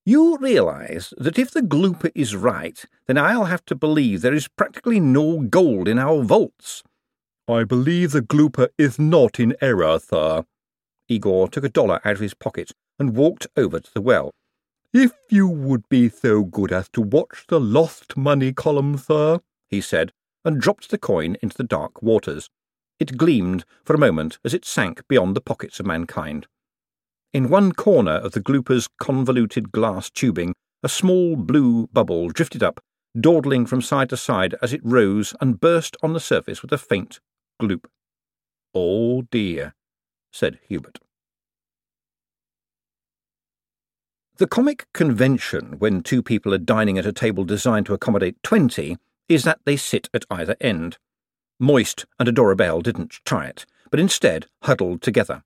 you realize that if the glooper is right, then I'll have to believe there is practically no gold in our vaults. I believe the glooper is not in error, sir. Igor took a dollar out of his pocket and walked over to the well. If you would be so good as to watch the lost money column, sir, he said, and dropped the coin into the dark waters. It gleamed for a moment as it sank beyond the pockets of mankind. In one corner of the glooper's convoluted glass tubing, a small blue bubble drifted up, dawdling from side to side as it rose and burst on the surface with a faint gloop. Oh dear, said Hubert. The comic convention when two people are dining at a table designed to accommodate twenty is that they sit at either end. Moist and Adora Belle didn't try it, but instead huddled together.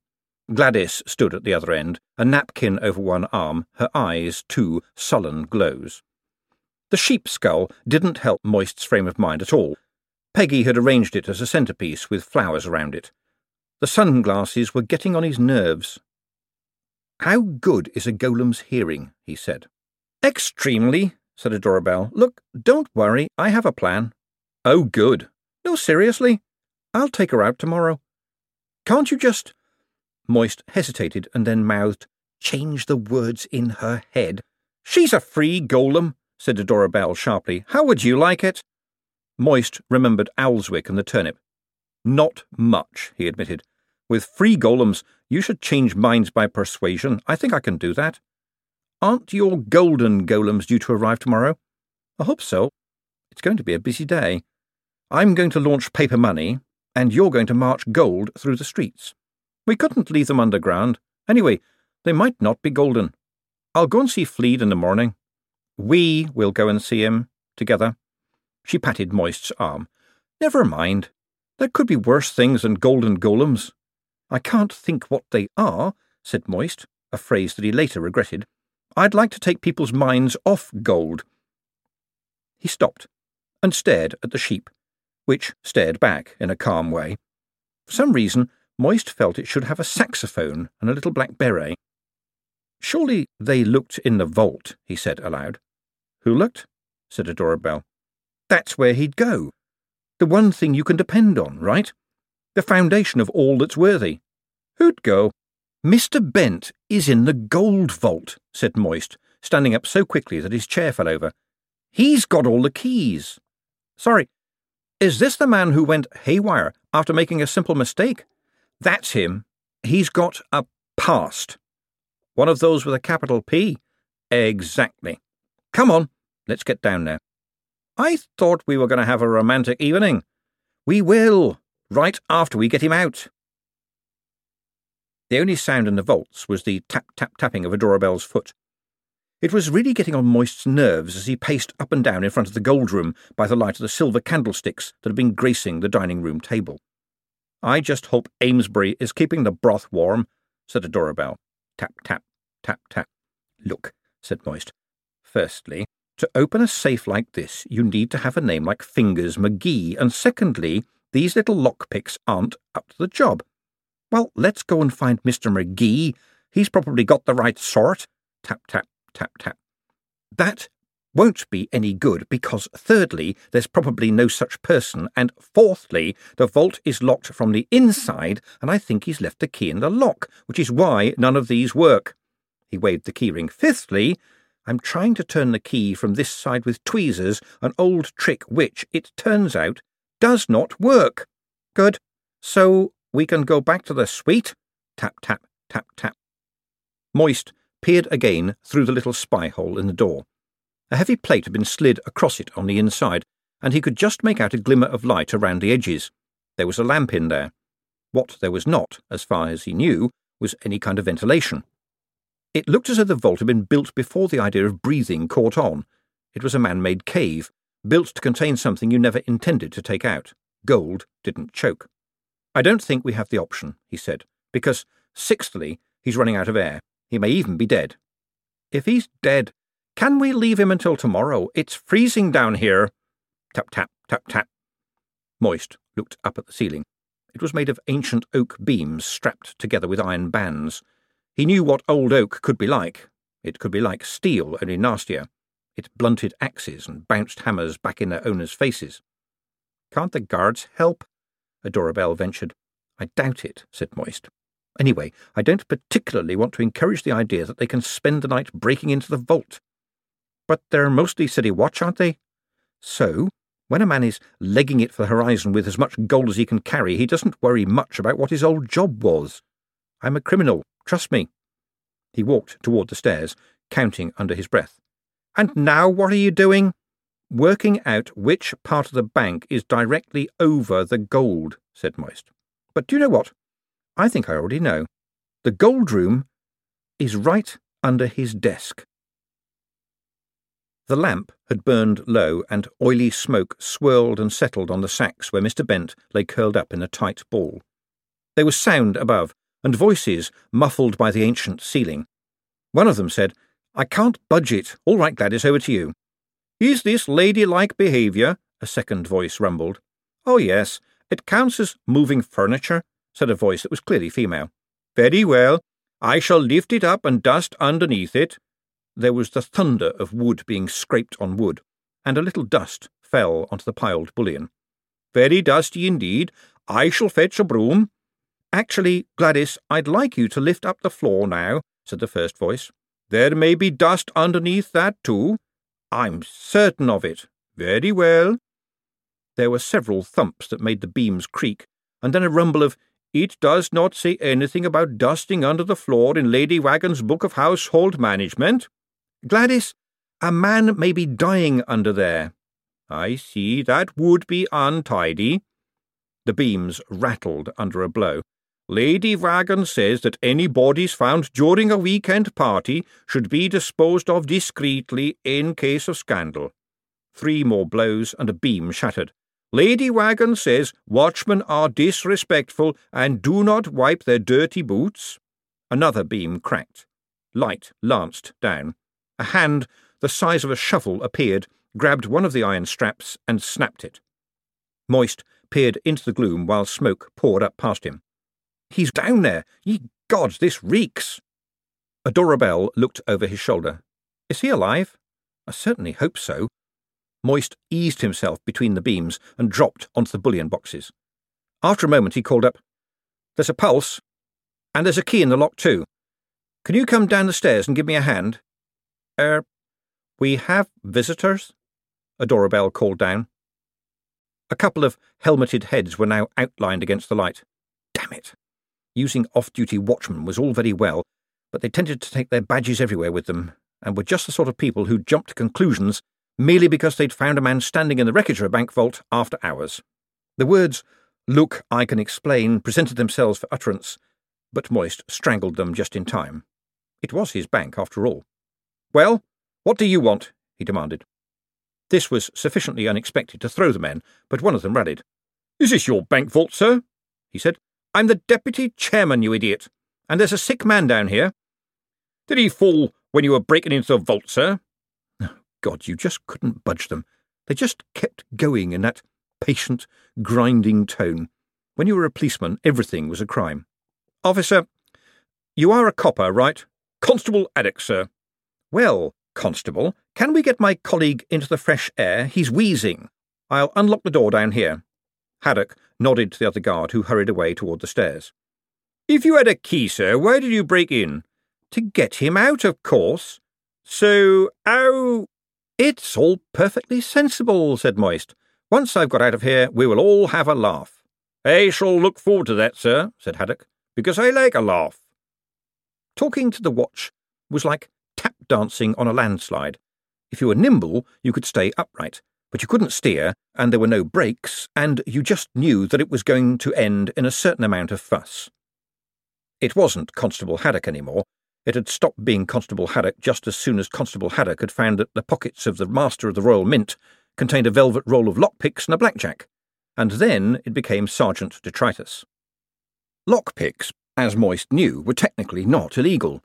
Gladys stood at the other end, a napkin over one arm, her eyes two sullen glows. The sheep skull didn't help Moist's frame of mind at all. Peggy had arranged it as a centrepiece with flowers around it. The sunglasses were getting on his nerves. How good is a golem's hearing? he said. Extremely, said Belle. Look, don't worry, I have a plan. Oh, good. No, seriously. I'll take her out tomorrow. Can't you just. Moist hesitated and then mouthed, Change the words in her head. She's a free golem, said Belle sharply. How would you like it? Moist remembered Owlswick and the turnip. Not much, he admitted. With free golems, you should change minds by persuasion. I think I can do that. Aren't your golden golems due to arrive tomorrow? I hope so. It's going to be a busy day. I'm going to launch paper money, and you're going to march gold through the streets. We couldn't leave them underground. Anyway, they might not be golden. I'll go and see Flead in the morning. We will go and see him together. She patted Moist's arm. Never mind. There could be worse things than golden golems. I can't think what they are, said Moist, a phrase that he later regretted. I'd like to take people's minds off gold. He stopped and stared at the sheep, which stared back in a calm way. For some reason, Moist felt it should have a saxophone and a little black beret. Surely they looked in the vault, he said aloud. Who looked? said Adora Belle. That's where he'd go. The one thing you can depend on, right? the foundation of all that's worthy. Who'd go? Mr. Bent is in the gold vault, said Moist, standing up so quickly that his chair fell over. He's got all the keys. Sorry, is this the man who went haywire after making a simple mistake? That's him. He's got a past. One of those with a capital P? Exactly. Come on, let's get down now. I thought we were going to have a romantic evening. We will, right after we get him out. The only sound in the vaults was the tap tap tapping of Adora Belle's foot. It was really getting on Moist's nerves as he paced up and down in front of the gold room by the light of the silver candlesticks that had been gracing the dining room table. I just hope Amesbury is keeping the broth warm, said Adora Belle. Tap, tap, tap, tap. Look, said Moist. Firstly, to open a safe like this, you need to have a name like Fingers McGee, and secondly, these little lockpicks aren't up to the job. Well, let's go and find Mr. McGee. He's probably got the right sort. Tap, tap, tap, tap. That won't be any good because, thirdly, there's probably no such person, and fourthly, the vault is locked from the inside, and I think he's left the key in the lock, which is why none of these work. He waved the keyring. Fifthly, I'm trying to turn the key from this side with tweezers, an old trick which, it turns out, does not work. Good. So we can go back to the suite? Tap, tap, tap, tap. Moist peered again through the little spy hole in the door. A heavy plate had been slid across it on the inside, and he could just make out a glimmer of light around the edges. There was a lamp in there. What there was not, as far as he knew, was any kind of ventilation. It looked as though the vault had been built before the idea of breathing caught on. It was a man made cave, built to contain something you never intended to take out. Gold didn't choke. I don't think we have the option, he said, because, sixthly, he's running out of air. He may even be dead. If he's dead, can we leave him until tomorrow? It's freezing down here. Tap, tap, tap, tap. Moist looked up at the ceiling. It was made of ancient oak beams strapped together with iron bands. He knew what old oak could be like. It could be like steel, only nastier. It blunted axes and bounced hammers back in their owners' faces. Can't the guards help? Adora Belle ventured. I doubt it, said Moist. Anyway, I don't particularly want to encourage the idea that they can spend the night breaking into the vault. But they're mostly city watch, aren't they? So, when a man is legging it for the horizon with as much gold as he can carry, he doesn't worry much about what his old job was. I'm a criminal, trust me. He walked toward the stairs, counting under his breath. And now what are you doing? Working out which part of the bank is directly over the gold, said Moist. But do you know what? I think I already know. The gold room is right under his desk. The lamp had burned low, and oily smoke swirled and settled on the sacks where Mr. Bent lay curled up in a tight ball. There was sound above, and voices muffled by the ancient ceiling. One of them said, I can't budge it. All right, Gladys, over to you. Is this ladylike behaviour? a second voice rumbled. Oh, yes, it counts as moving furniture, said a voice that was clearly female. Very well, I shall lift it up and dust underneath it. There was the thunder of wood being scraped on wood, and a little dust fell onto the piled bullion. Very dusty indeed. I shall fetch a broom. Actually, Gladys, I'd like you to lift up the floor now, said the first voice. There may be dust underneath that too. I'm certain of it. Very well. There were several thumps that made the beams creak, and then a rumble of, It does not say anything about dusting under the floor in Lady Waggon's Book of Household Management. Gladys, a man may be dying under there. I see, that would be untidy. The beams rattled under a blow. Lady Waggon says that any bodies found during a weekend party should be disposed of discreetly in case of scandal. Three more blows and a beam shattered. Lady Waggon says watchmen are disrespectful and do not wipe their dirty boots. Another beam cracked. Light lanced down. A hand the size of a shovel appeared, grabbed one of the iron straps, and snapped it. Moist peered into the gloom while smoke poured up past him. He's down there! Ye gods, this reeks! Adora Belle looked over his shoulder. Is he alive? I certainly hope so. Moist eased himself between the beams and dropped onto the bullion boxes. After a moment, he called up, There's a pulse, and there's a key in the lock, too. Can you come down the stairs and give me a hand? Er, we have visitors? Adora Belle called down. A couple of helmeted heads were now outlined against the light. Damn it! Using off duty watchmen was all very well, but they tended to take their badges everywhere with them, and were just the sort of people who jumped to conclusions merely because they'd found a man standing in the wreckage of a bank vault after hours. The words, Look, I can explain, presented themselves for utterance, but Moist strangled them just in time. It was his bank, after all. Well, what do you want? he demanded. This was sufficiently unexpected to throw the men, but one of them rallied. Is this your bank vault, sir? he said. I'm the deputy chairman, you idiot, and there's a sick man down here. Did he fall when you were breaking into the vault, sir? Oh, God, you just couldn't budge them. They just kept going in that patient, grinding tone. When you were a policeman, everything was a crime. Officer, you are a copper, right? Constable Addock, sir. Well, Constable, can we get my colleague into the fresh air? He's wheezing. I'll unlock the door down here. Haddock nodded to the other guard, who hurried away toward the stairs. If you had a key, sir, why did you break in? To get him out, of course. So, oh, It's all perfectly sensible, said Moist. Once I've got out of here, we will all have a laugh. I shall look forward to that, sir, said Haddock, because I like a laugh. Talking to the watch was like tap dancing on a landslide. If you were nimble, you could stay upright, but you couldn't steer, and there were no brakes, and you just knew that it was going to end in a certain amount of fuss. It wasn't Constable Haddock anymore. It had stopped being Constable Haddock just as soon as Constable Haddock had found that the pockets of the Master of the Royal Mint contained a velvet roll of lockpicks and a blackjack, and then it became Sergeant Detritus. Lockpicks, as Moist knew, were technically not illegal,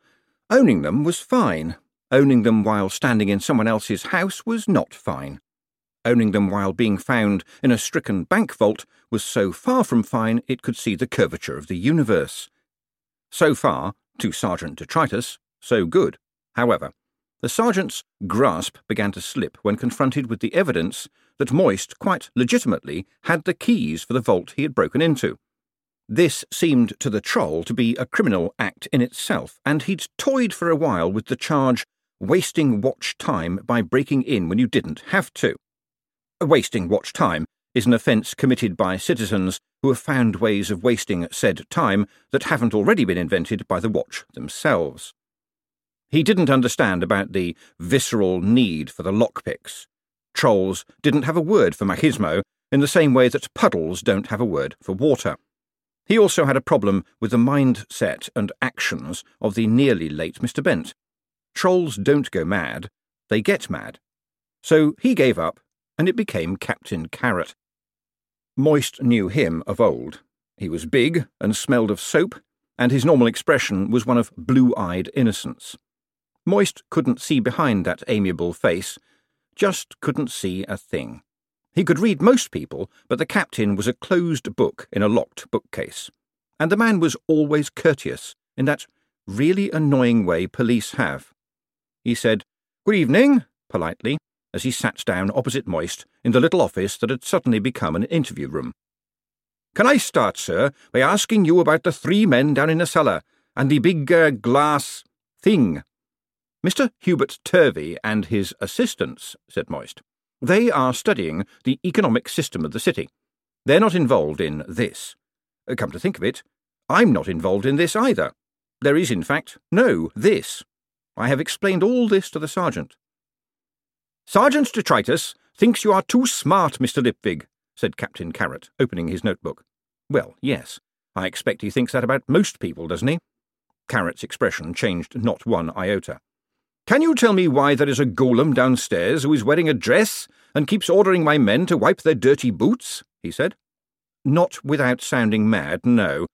Owning them was fine. Owning them while standing in someone else's house was not fine. Owning them while being found in a stricken bank vault was so far from fine it could see the curvature of the universe. So far, to Sergeant Detritus, so good. However, the sergeant's grasp began to slip when confronted with the evidence that Moist quite legitimately had the keys for the vault he had broken into. This seemed to the troll to be a criminal act in itself, and he'd toyed for a while with the charge wasting watch time by breaking in when you didn't have to. Wasting watch time is an offence committed by citizens who have found ways of wasting said time that haven't already been invented by the watch themselves. He didn't understand about the visceral need for the lockpicks. Trolls didn't have a word for machismo in the same way that puddles don't have a word for water. He also had a problem with the mindset and actions of the nearly late Mr. Bent. Trolls don't go mad, they get mad. So he gave up, and it became Captain Carrot. Moist knew him of old. He was big and smelled of soap, and his normal expression was one of blue eyed innocence. Moist couldn't see behind that amiable face, just couldn't see a thing. He could read most people, but the captain was a closed book in a locked bookcase. And the man was always courteous, in that really annoying way police have. He said, Good evening, politely, as he sat down opposite Moist in the little office that had suddenly become an interview room. Can I start, sir, by asking you about the three men down in the cellar and the big uh, glass thing? Mr. Hubert Turvey and his assistants, said Moist. They are studying the economic system of the city. They're not involved in this. Uh, come to think of it, I'm not involved in this either. There is, in fact, no this. I have explained all this to the sergeant. Sergeant Detritus thinks you are too smart, Mr. Lipwig, said Captain Carrot, opening his notebook. Well, yes. I expect he thinks that about most people, doesn't he? Carrot's expression changed not one iota. Can you tell me why there is a golem downstairs who is wearing a dress and keeps ordering my men to wipe their dirty boots? he said. Not without sounding mad, no.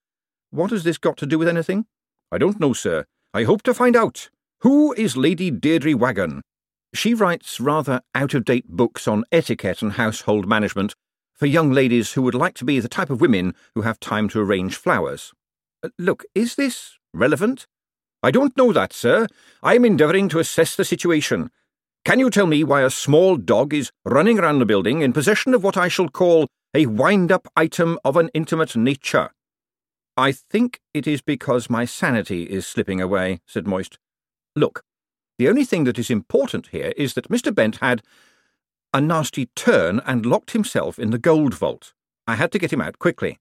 What has this got to do with anything? I don't know, sir. I hope to find out. Who is Lady Deirdre Waggon? She writes rather out of date books on etiquette and household management for young ladies who would like to be the type of women who have time to arrange flowers. Uh, look, is this relevant? I don't know that, sir. I am endeavouring to assess the situation. Can you tell me why a small dog is running around the building in possession of what I shall call a wind up item of an intimate nature? I think it is because my sanity is slipping away, said Moist. Look, the only thing that is important here is that Mr. Bent had a nasty turn and locked himself in the gold vault. I had to get him out quickly.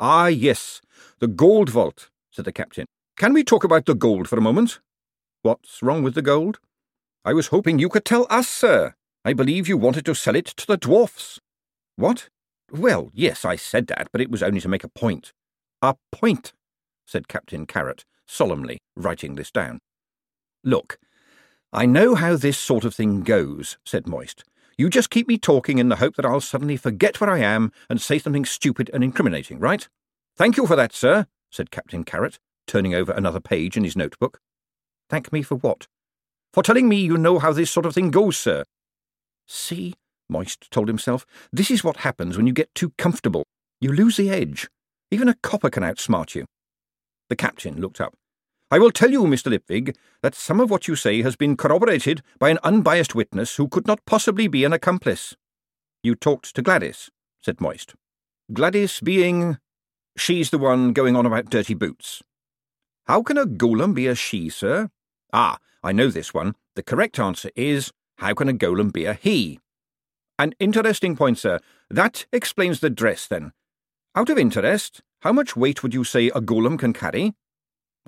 Ah, yes, the gold vault, said the captain. Can we talk about the gold for a moment? What's wrong with the gold? I was hoping you could tell us, sir. I believe you wanted to sell it to the dwarfs. What? Well, yes, I said that, but it was only to make a point. A point, said Captain Carrot, solemnly, writing this down. Look, I know how this sort of thing goes, said Moist. You just keep me talking in the hope that I'll suddenly forget where I am and say something stupid and incriminating, right? Thank you for that, sir, said Captain Carrot, turning over another page in his notebook. Thank me for what? For telling me you know how this sort of thing goes, sir. See, Moist told himself, this is what happens when you get too comfortable. You lose the edge. Even a copper can outsmart you. The captain looked up. I will tell you, Mr. Lipwig, that some of what you say has been corroborated by an unbiased witness who could not possibly be an accomplice. You talked to Gladys, said Moist. Gladys being. She's the one going on about dirty boots. How can a golem be a she, sir? Ah, I know this one. The correct answer is how can a golem be a he? An interesting point, sir. That explains the dress, then. Out of interest, how much weight would you say a golem can carry?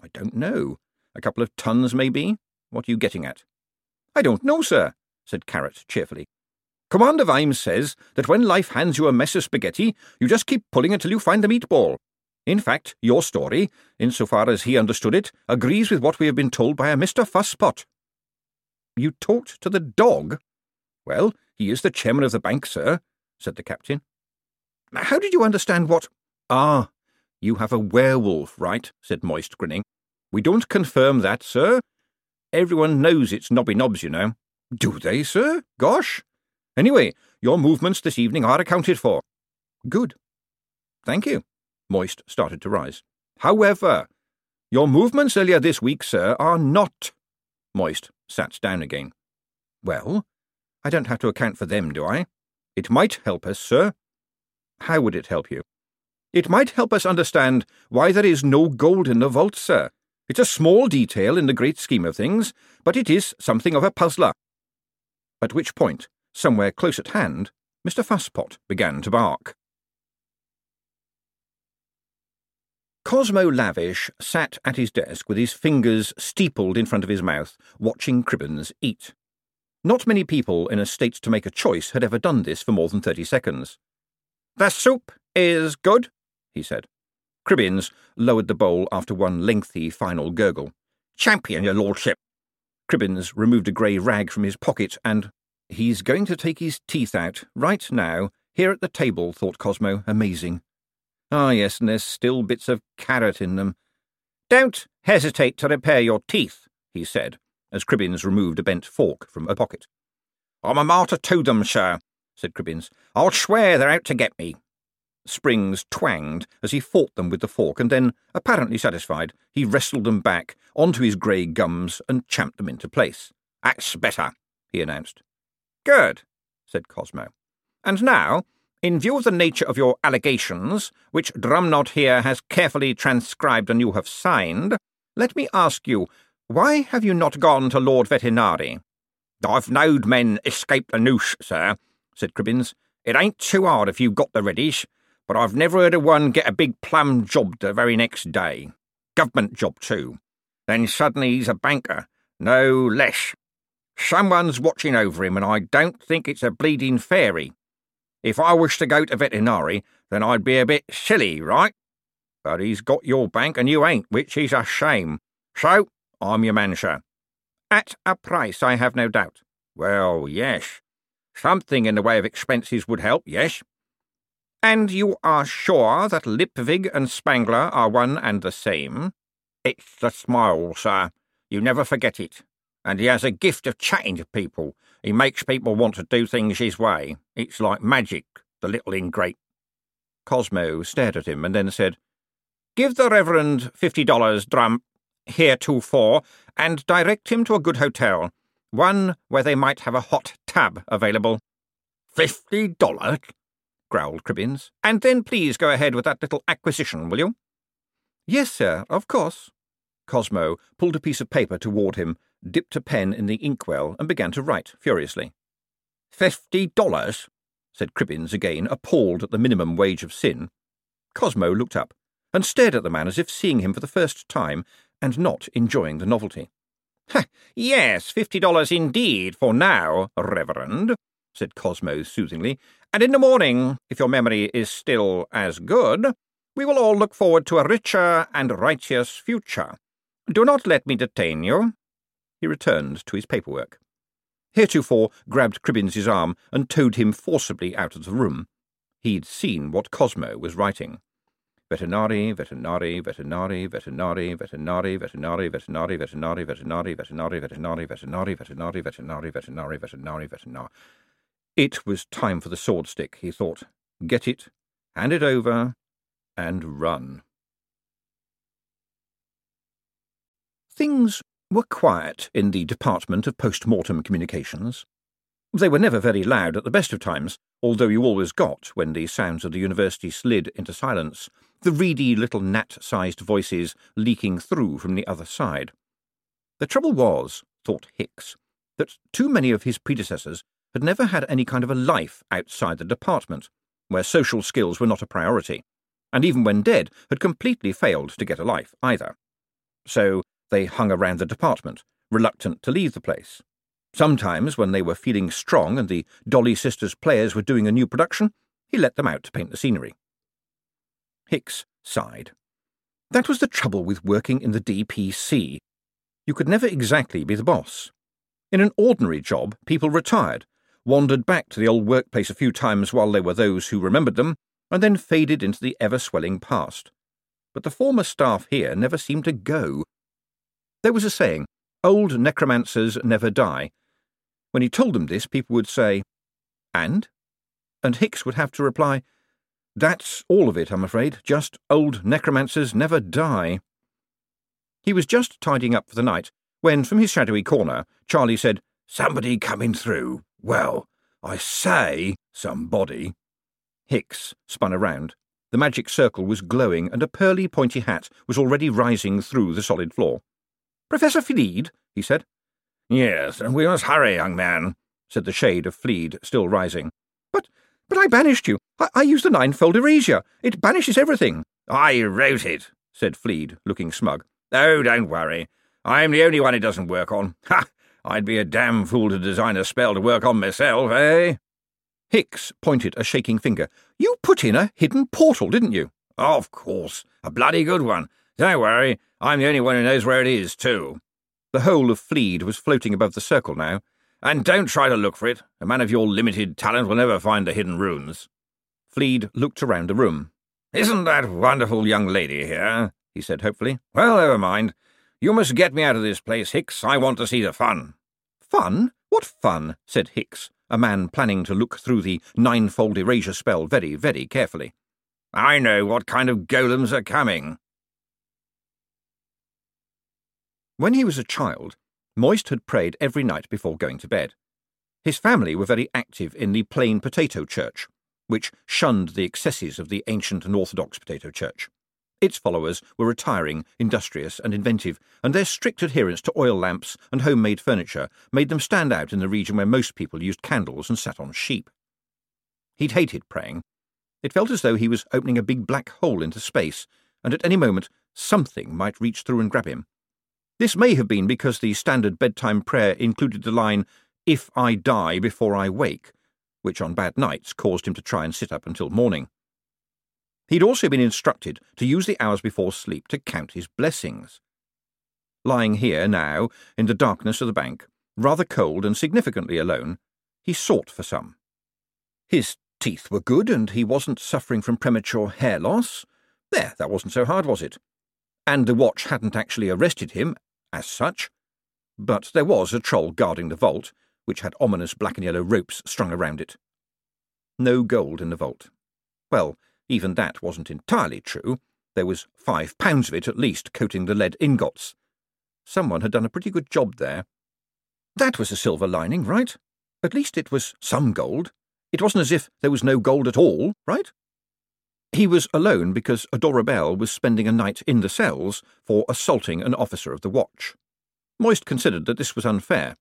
I don't know. A couple of tons, maybe? What are you getting at? I don't know, sir, said Carrot cheerfully. Commander Vimes says that when life hands you a mess of spaghetti, you just keep pulling until you find the meatball. In fact, your story, insofar as he understood it, agrees with what we have been told by a Mr. Fusspot. You talked to the dog? Well, he is the chairman of the bank, sir, said the captain. How did you understand what? Ah, you have a werewolf, right? said Moist, grinning. We don't confirm that, sir. Everyone knows it's Nobby Nobbs, you know. Do they, sir? Gosh. Anyway, your movements this evening are accounted for. Good. Thank you. Moist started to rise. However, your movements earlier this week, sir, are not. Moist sat down again. Well, I don't have to account for them, do I? It might help us, sir. How would it help you? It might help us understand why there is no gold in the vault, sir. It's a small detail in the great scheme of things, but it is something of a puzzler. At which point, somewhere close at hand, Mr. Fusspot began to bark. Cosmo Lavish sat at his desk with his fingers steepled in front of his mouth, watching Cribbins eat. Not many people in a state to make a choice had ever done this for more than thirty seconds. The soup is good, he said. Cribbins lowered the bowl after one lengthy final gurgle. Champion, your lordship. Cribbins removed a grey rag from his pocket and. He's going to take his teeth out, right now, here at the table, thought Cosmo, amazing. Ah, yes, and there's still bits of carrot in them. Don't hesitate to repair your teeth, he said, as Cribbins removed a bent fork from a pocket. I'm a martyr to them, sir, said Cribbins. I'll swear they're out to get me. Springs twanged as he fought them with the fork, and then, apparently satisfied, he wrestled them back onto his grey gums and champed them into place. That's better, he announced. Good, said Cosmo. And now, in view of the nature of your allegations, which Drumknott here has carefully transcribed and you have signed, let me ask you, why have you not gone to Lord Vetinari? I've knowed men escape the noose, sir, said Cribbins. It ain't too hard if you've got the reddish, but I've never heard of one get a big plum job the very next day. Government job, too. Then suddenly he's a banker. No less. Someone's watching over him, and I don't think it's a bleeding fairy. If I was to go to Vetinari, then I'd be a bit silly, right? But he's got your bank and you ain't, which is a shame. So, I'm your man, sir. At a price, I have no doubt. Well, yes. Something in the way of expenses would help, yes. And you are sure that Lipwig and Spangler are one and the same? It's the smile, sir. You never forget it. And he has a gift of chatting to people. He makes people want to do things his way. It's like magic, the little ingrate. Cosmo stared at him and then said, Give the Reverend fifty dollars, Drum, heretofore, and direct him to a good hotel, one where they might have a hot tub available. Fifty dollars? Growled Cribbins. And then please go ahead with that little acquisition, will you? Yes, sir, of course. Cosmo pulled a piece of paper toward him, dipped a pen in the inkwell, and began to write furiously. Fifty dollars? said Cribbins again, appalled at the minimum wage of sin. Cosmo looked up and stared at the man as if seeing him for the first time and not enjoying the novelty. Ha! yes, fifty dollars indeed, for now, Reverend, said Cosmo soothingly, and in the morning, if your memory is still as good, we will all look forward to a richer and righteous future. Do not let me detain you. He returned to his paperwork. Heretofore grabbed Cribbins's arm and towed him forcibly out of the room. He'd seen what Cosmo was writing. Vetinari, vetinari, vetinari, vetinari, vetinari, vetinari, vetinari, vetinari, vetinari, vetinari, vetinari, vetinari, vetinari, vetinari, vetinari, vetinari, vetinari. It was time for the sword stick, he thought. Get it, hand it over, and run. Things were quiet in the Department of Post-Mortem Communications. They were never very loud at the best of times, although you always got, when the sounds of the university slid into silence, the reedy little gnat-sized voices leaking through from the other side. The trouble was, thought Hicks, that too many of his predecessors had never had any kind of a life outside the department, where social skills were not a priority, and even when dead had completely failed to get a life either. So they hung around the department, reluctant to leave the place. Sometimes, when they were feeling strong and the Dolly Sisters players were doing a new production, he let them out to paint the scenery. Hicks sighed. That was the trouble with working in the DPC. You could never exactly be the boss. In an ordinary job, people retired, wandered back to the old workplace a few times while there were those who remembered them, and then faded into the ever swelling past. But the former staff here never seemed to go. There was a saying, old necromancers never die. When he told them this, people would say, And? And Hicks would have to reply, That's all of it, I'm afraid. Just old necromancers never die. He was just tidying up for the night when, from his shadowy corner, Charlie said, Somebody coming through. Well, I say somebody. Hicks spun around. The magic circle was glowing, and a pearly pointy hat was already rising through the solid floor. Professor Flead, he said. Yes, we must hurry, young man, said the shade of Flead, still rising. But but I banished you. I, I used the ninefold erasure. It banishes everything. I wrote it, said Flead, looking smug. Oh, don't worry. I'm the only one it doesn't work on. Ha! I'd be a damn fool to design a spell to work on myself, eh? Hicks pointed a shaking finger. You put in a hidden portal, didn't you? Of course. A bloody good one. Don't worry. I'm the only one who knows where it is, too. The whole of Flead was floating above the circle now. And don't try to look for it. A man of your limited talent will never find the hidden runes. Flead looked around the room. Isn't that wonderful young lady here? he said hopefully. Well, never mind. You must get me out of this place, Hicks. I want to see the fun. Fun? What fun? said Hicks, a man planning to look through the ninefold erasure spell very, very carefully. I know what kind of golems are coming. When he was a child, Moist had prayed every night before going to bed. His family were very active in the Plain Potato Church, which shunned the excesses of the ancient and orthodox potato church. Its followers were retiring, industrious, and inventive, and their strict adherence to oil lamps and homemade furniture made them stand out in the region where most people used candles and sat on sheep. He'd hated praying. It felt as though he was opening a big black hole into space, and at any moment something might reach through and grab him. This may have been because the standard bedtime prayer included the line, If I die before I wake, which on bad nights caused him to try and sit up until morning. He'd also been instructed to use the hours before sleep to count his blessings. Lying here now, in the darkness of the bank, rather cold and significantly alone, he sought for some. His teeth were good, and he wasn't suffering from premature hair loss. There, that wasn't so hard, was it? And the watch hadn't actually arrested him, as such. But there was a troll guarding the vault, which had ominous black and yellow ropes strung around it. No gold in the vault. Well, even that wasn't entirely true. There was five pounds of it at least coating the lead ingots. Someone had done a pretty good job there. That was a silver lining, right? At least it was some gold. It wasn't as if there was no gold at all, right? He was alone because Adora Belle was spending a night in the cells for assaulting an officer of the watch. Moist considered that this was unfair.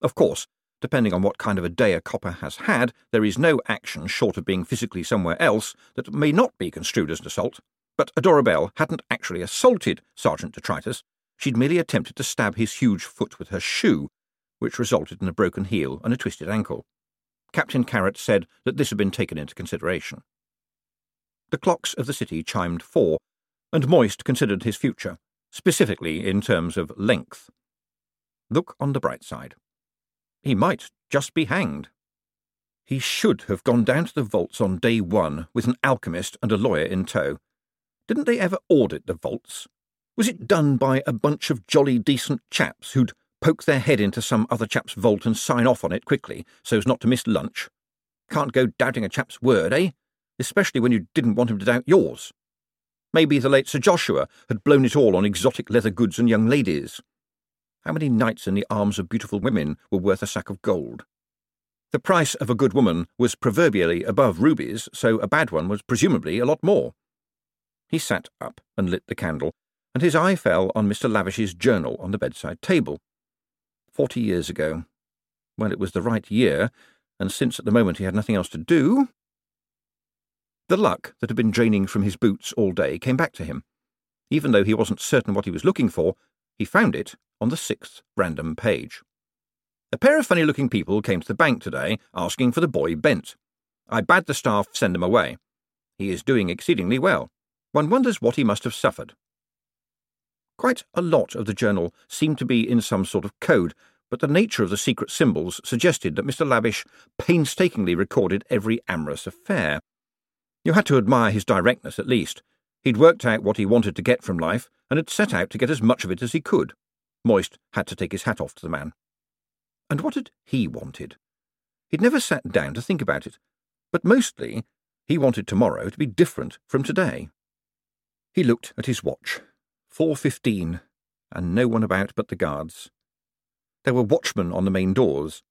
Of course, Depending on what kind of a day a copper has had, there is no action short of being physically somewhere else that may not be construed as an assault. But Adora Belle hadn't actually assaulted Sergeant Detritus. She'd merely attempted to stab his huge foot with her shoe, which resulted in a broken heel and a twisted ankle. Captain Carrot said that this had been taken into consideration. The clocks of the city chimed four, and Moist considered his future, specifically in terms of length. Look on the bright side. He might just be hanged. He should have gone down to the vaults on day one with an alchemist and a lawyer in tow. Didn't they ever audit the vaults? Was it done by a bunch of jolly decent chaps who'd poke their head into some other chap's vault and sign off on it quickly so as not to miss lunch? Can't go doubting a chap's word, eh? Especially when you didn't want him to doubt yours. Maybe the late Sir Joshua had blown it all on exotic leather goods and young ladies. How many knights in the arms of beautiful women were worth a sack of gold? The price of a good woman was proverbially above rubies, so a bad one was presumably a lot more. He sat up and lit the candle, and his eye fell on Mr. Lavish's journal on the bedside table. Forty years ago. Well, it was the right year, and since at the moment he had nothing else to do. The luck that had been draining from his boots all day came back to him. Even though he wasn't certain what he was looking for, he found it on the sixth random page. A pair of funny looking people came to the bank today asking for the boy Bent. I bade the staff send him away. He is doing exceedingly well. One wonders what he must have suffered. Quite a lot of the journal seemed to be in some sort of code, but the nature of the secret symbols suggested that Mr. Lavish painstakingly recorded every amorous affair. You had to admire his directness at least. He'd worked out what he wanted to get from life, and had set out to get as much of it as he could. Moist had to take his hat off to the man. And what had he wanted? He'd never sat down to think about it, but mostly he wanted tomorrow to be different from today. He looked at his watch. Four fifteen, and no one about but the guards. There were watchmen on the main doors.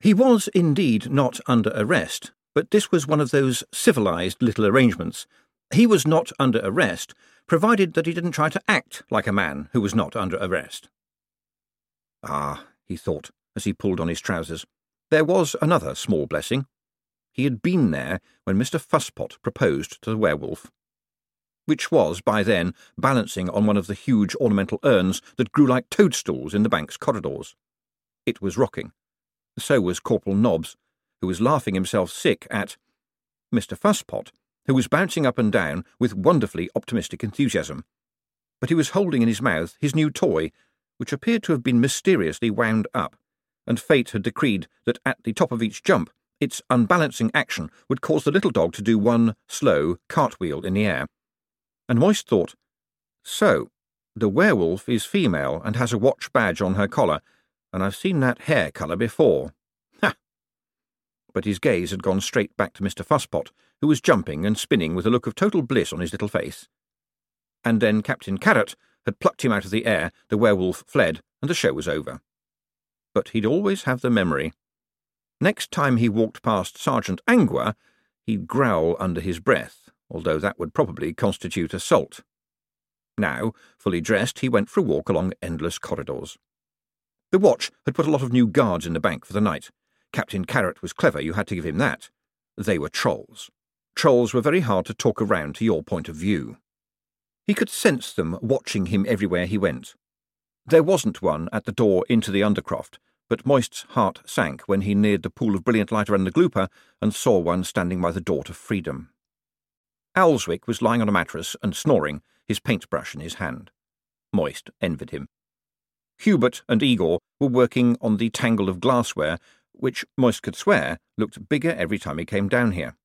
He was indeed not under arrest, but this was one of those civilized little arrangements. He was not under arrest, provided that he didn't try to act like a man who was not under arrest. Ah, he thought, as he pulled on his trousers, there was another small blessing. He had been there when Mr. Fusspot proposed to the werewolf, which was, by then, balancing on one of the huge ornamental urns that grew like toadstools in the bank's corridors. It was rocking. So was Corporal Nobbs, who was laughing himself sick at Mr. Fusspot who was bouncing up and down with wonderfully optimistic enthusiasm. But he was holding in his mouth his new toy, which appeared to have been mysteriously wound up, and fate had decreed that at the top of each jump its unbalancing action would cause the little dog to do one slow cartwheel in the air. And Moist thought, So, the werewolf is female and has a watch badge on her collar, and I've seen that hair colour before. But his gaze had gone straight back to Mr. Fusspot, who was jumping and spinning with a look of total bliss on his little face. And then Captain Carrot had plucked him out of the air, the werewolf fled, and the show was over. But he'd always have the memory. Next time he walked past Sergeant Angua, he'd growl under his breath, although that would probably constitute assault. Now, fully dressed, he went for a walk along endless corridors. The watch had put a lot of new guards in the bank for the night. Captain Carrot was clever, you had to give him that. They were trolls. Trolls were very hard to talk around to your point of view. He could sense them watching him everywhere he went. There wasn't one at the door into the Undercroft, but Moist's heart sank when he neared the pool of brilliant light around the glooper and saw one standing by the door to freedom. Owlswick was lying on a mattress and snoring, his paintbrush in his hand. Moist envied him. Hubert and Igor were working on the tangle of glassware, which Moist could swear looked bigger every time he came down here.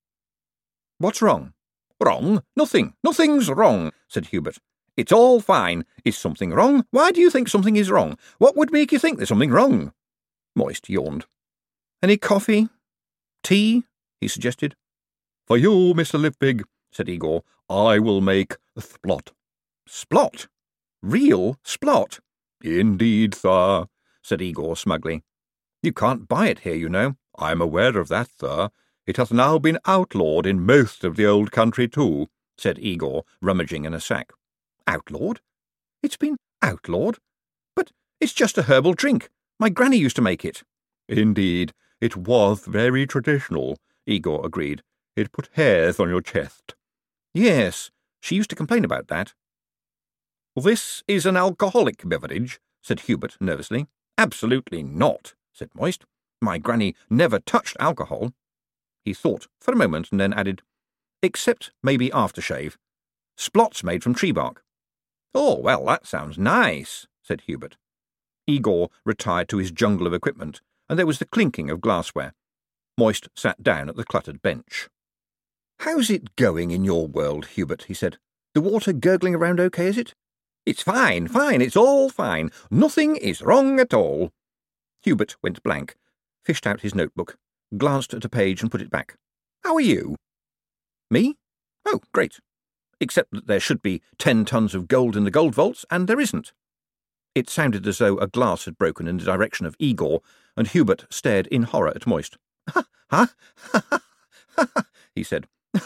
What's wrong? Wrong? Nothing. Nothing's wrong, said Hubert. It's all fine. Is something wrong? Why do you think something is wrong? What would make you think there's something wrong? Moist yawned. Any coffee? Tea? he suggested. For you, Mr. Liverbig, said Igor, I will make splot. Splot? Real splot? Indeed, sir, said Igor smugly. You can't buy it here, you know. I am aware of that, sir. It hath now been outlawed in most of the old country, too, said Igor, rummaging in a sack. Outlawed? It's been outlawed? But it's just a herbal drink. My granny used to make it. Indeed, it was very traditional, Igor agreed. It put hairs on your chest. Yes, she used to complain about that. This is an alcoholic beverage, said Hubert nervously. Absolutely not, said Moist. My granny never touched alcohol. He thought for a moment and then added, Except maybe aftershave. Splot's made from tree bark. Oh, well, that sounds nice, said Hubert. Igor retired to his jungle of equipment, and there was the clinking of glassware. Moist sat down at the cluttered bench. How's it going in your world, Hubert? he said. The water gurgling around okay, is it? It's fine, fine, it's all fine. Nothing is wrong at all. Hubert went blank, fished out his notebook, glanced at a page and put it back. How are you? Me? Oh, great. Except that there should be ten tons of gold in the gold vaults, and there isn't. It sounded as though a glass had broken in the direction of Igor, and Hubert stared in horror at Moist. Ha, ha, ha, ha, ha, he said.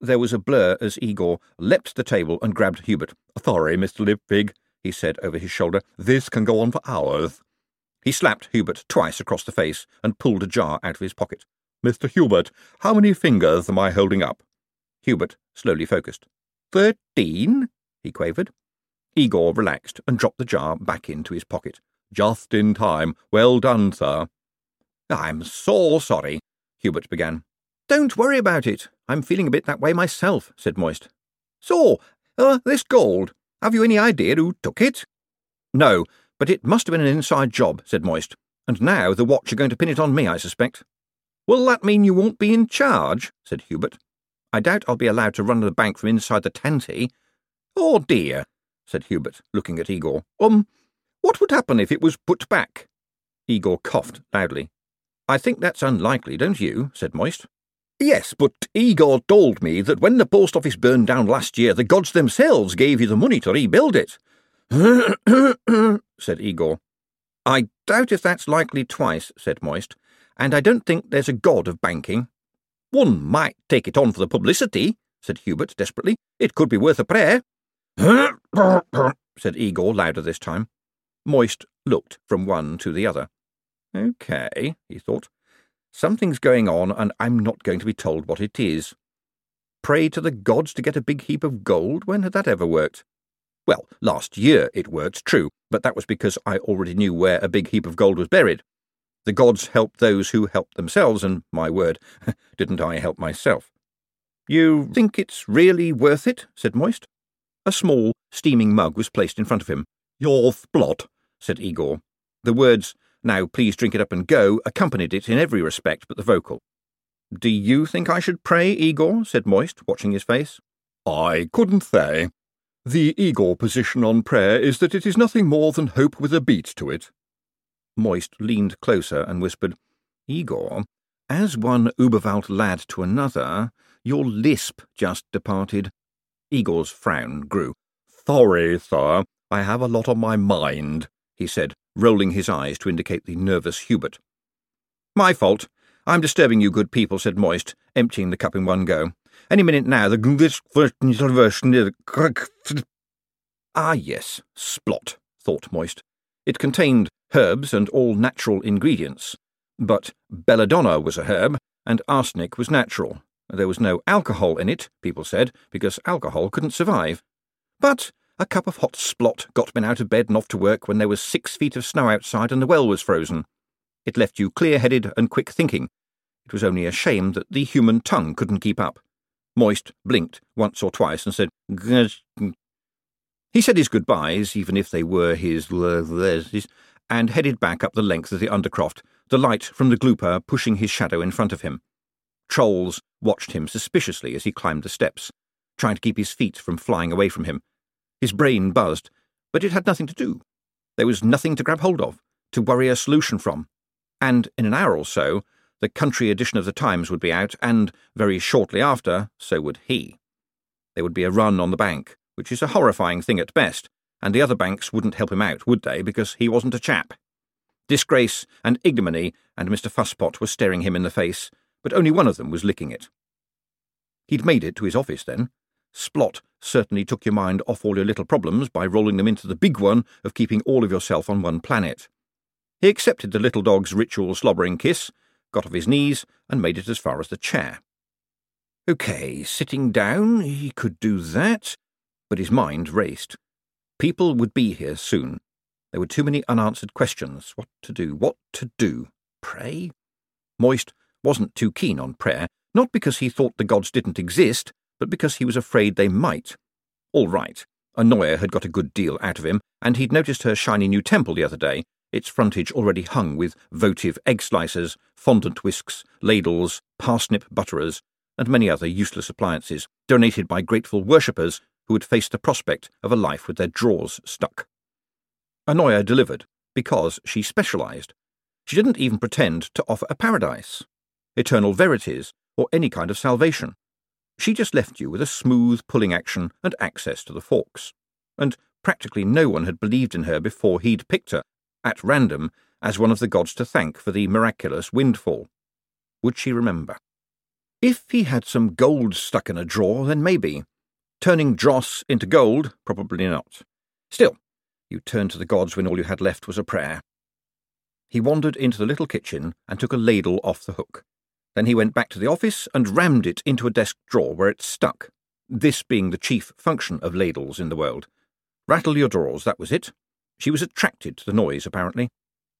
there was a blur as Igor leapt the table and grabbed Hubert. Sorry, Mr. Liverbig, he said over his shoulder. This can go on for hours. He slapped Hubert twice across the face and pulled a jar out of his pocket. Mr. Hubert, how many fingers am I holding up? Hubert slowly focused. Thirteen? he quavered. Igor relaxed and dropped the jar back into his pocket. Just in time. Well done, sir. I'm so sorry, Hubert began. Don't worry about it. I'm feeling a bit that way myself, said Moist. So, uh, this gold, have you any idea who took it? No, but it must have been an inside job, said Moist. And now the watch are going to pin it on me, I suspect. Will that mean you won't be in charge? said Hubert. I doubt I'll be allowed to run the bank from inside the tanty. Oh dear, said Hubert, looking at Igor. Um, what would happen if it was put back? Igor coughed loudly. I think that's unlikely, don't you? said Moist. Yes, but Igor told me that when the post office burned down last year, the gods themselves gave you the money to rebuild it. said Igor. I doubt if that's likely twice, said Moist, and I don't think there's a god of banking. One might take it on for the publicity, said Hubert desperately. It could be worth a prayer. said Igor louder this time. Moist looked from one to the other. OK, he thought. Something's going on, and I'm not going to be told what it is. Pray to the gods to get a big heap of gold? When had that ever worked? Well, last year it worked, true, but that was because I already knew where a big heap of gold was buried. The gods help those who help themselves, and my word, didn't I help myself? You think it's really worth it? said Moist. A small, steaming mug was placed in front of him. Your splot, said Igor. The words, now please drink it up and go, accompanied it in every respect but the vocal. Do you think I should pray, Igor? said Moist, watching his face. I couldn't say. The Igor position on prayer is that it is nothing more than hope with a beat to it. Moist leaned closer and whispered, Igor, as one Uberwald lad to another, your lisp just departed. Igor's frown grew. Sorry, sir, I have a lot on my mind, he said, rolling his eyes to indicate the nervous Hubert. My fault. I'm disturbing you good people, said Moist, emptying the cup in one go. Any minute now, the Ah, yes, splot, thought Moist. It contained herbs and all natural ingredients. But belladonna was a herb, and arsenic was natural. There was no alcohol in it, people said, because alcohol couldn't survive. But a cup of hot splot got men out of bed and off to work when there was six feet of snow outside and the well was frozen. It left you clear headed and quick thinking. It was only a shame that the human tongue couldn't keep up. Moist blinked once or twice and said, He said his goodbyes, even if they were his and headed back up the length of the undercroft, the light from the glooper pushing his shadow in front of him. Trolls watched him suspiciously as he climbed the steps, trying to keep his feet from flying away from him. His brain buzzed, but it had nothing to do. There was nothing to grab hold of, to worry a solution from and in an hour or so, the country edition of the Times would be out, and very shortly after, so would he. There would be a run on the bank, which is a horrifying thing at best, and the other banks wouldn't help him out, would they, because he wasn't a chap? Disgrace and ignominy and Mr. Fusspot were staring him in the face, but only one of them was licking it. He'd made it to his office then. Splot certainly took your mind off all your little problems by rolling them into the big one of keeping all of yourself on one planet. He accepted the little dog's ritual slobbering kiss, got off his knees, and made it as far as the chair. OK, sitting down, he could do that, but his mind raced. People would be here soon. There were too many unanswered questions. What to do? What to do? Pray? Moist wasn't too keen on prayer, not because he thought the gods didn't exist, but because he was afraid they might. All right, Anoia had got a good deal out of him, and he'd noticed her shiny new temple the other day, its frontage already hung with votive egg slicers, fondant whisks, ladles, parsnip butterers, and many other useless appliances, donated by grateful worshippers who had faced the prospect of a life with their drawers stuck. Anoia delivered, because she specialised. She didn't even pretend to offer a paradise, eternal verities, or any kind of salvation. She just left you with a smooth pulling action and access to the forks. And practically no one had believed in her before he'd picked her at random, as one of the gods to thank for the miraculous windfall. Would she remember? If he had some gold stuck in a drawer, then maybe. Turning dross into gold, probably not. Still, you turned to the gods when all you had left was a prayer. He wandered into the little kitchen and took a ladle off the hook. Then he went back to the office and rammed it into a desk drawer where it stuck, this being the chief function of ladles in the world. Rattle your drawers, that was it. She was attracted to the noise, apparently.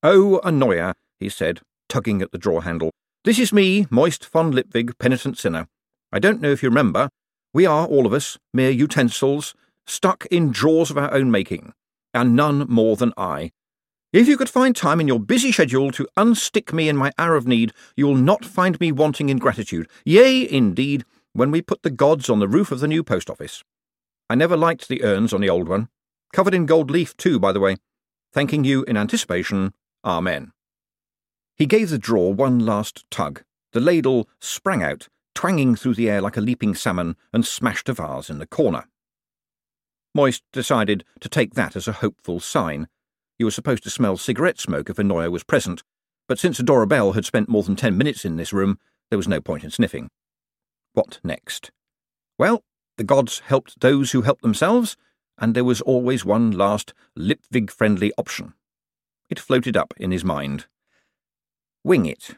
Oh, Anoia, he said, tugging at the drawer handle. This is me, Moist von Lipwig, penitent sinner. I don't know if you remember. We are, all of us, mere utensils, stuck in drawers of our own making, and none more than I. If you could find time in your busy schedule to unstick me in my hour of need, you will not find me wanting in gratitude. Yea, indeed, when we put the gods on the roof of the new post office. I never liked the urns on the old one. Covered in gold leaf, too, by the way. Thanking you in anticipation. Amen. He gave the drawer one last tug. The ladle sprang out, twanging through the air like a leaping salmon, and smashed a vase in the corner. Moist decided to take that as a hopeful sign. He was supposed to smell cigarette smoke if Anoia was present, but since Adora Belle had spent more than ten minutes in this room, there was no point in sniffing. What next? Well, the gods helped those who helped themselves, and there was always one last Lipwig friendly option. It floated up in his mind. Wing it.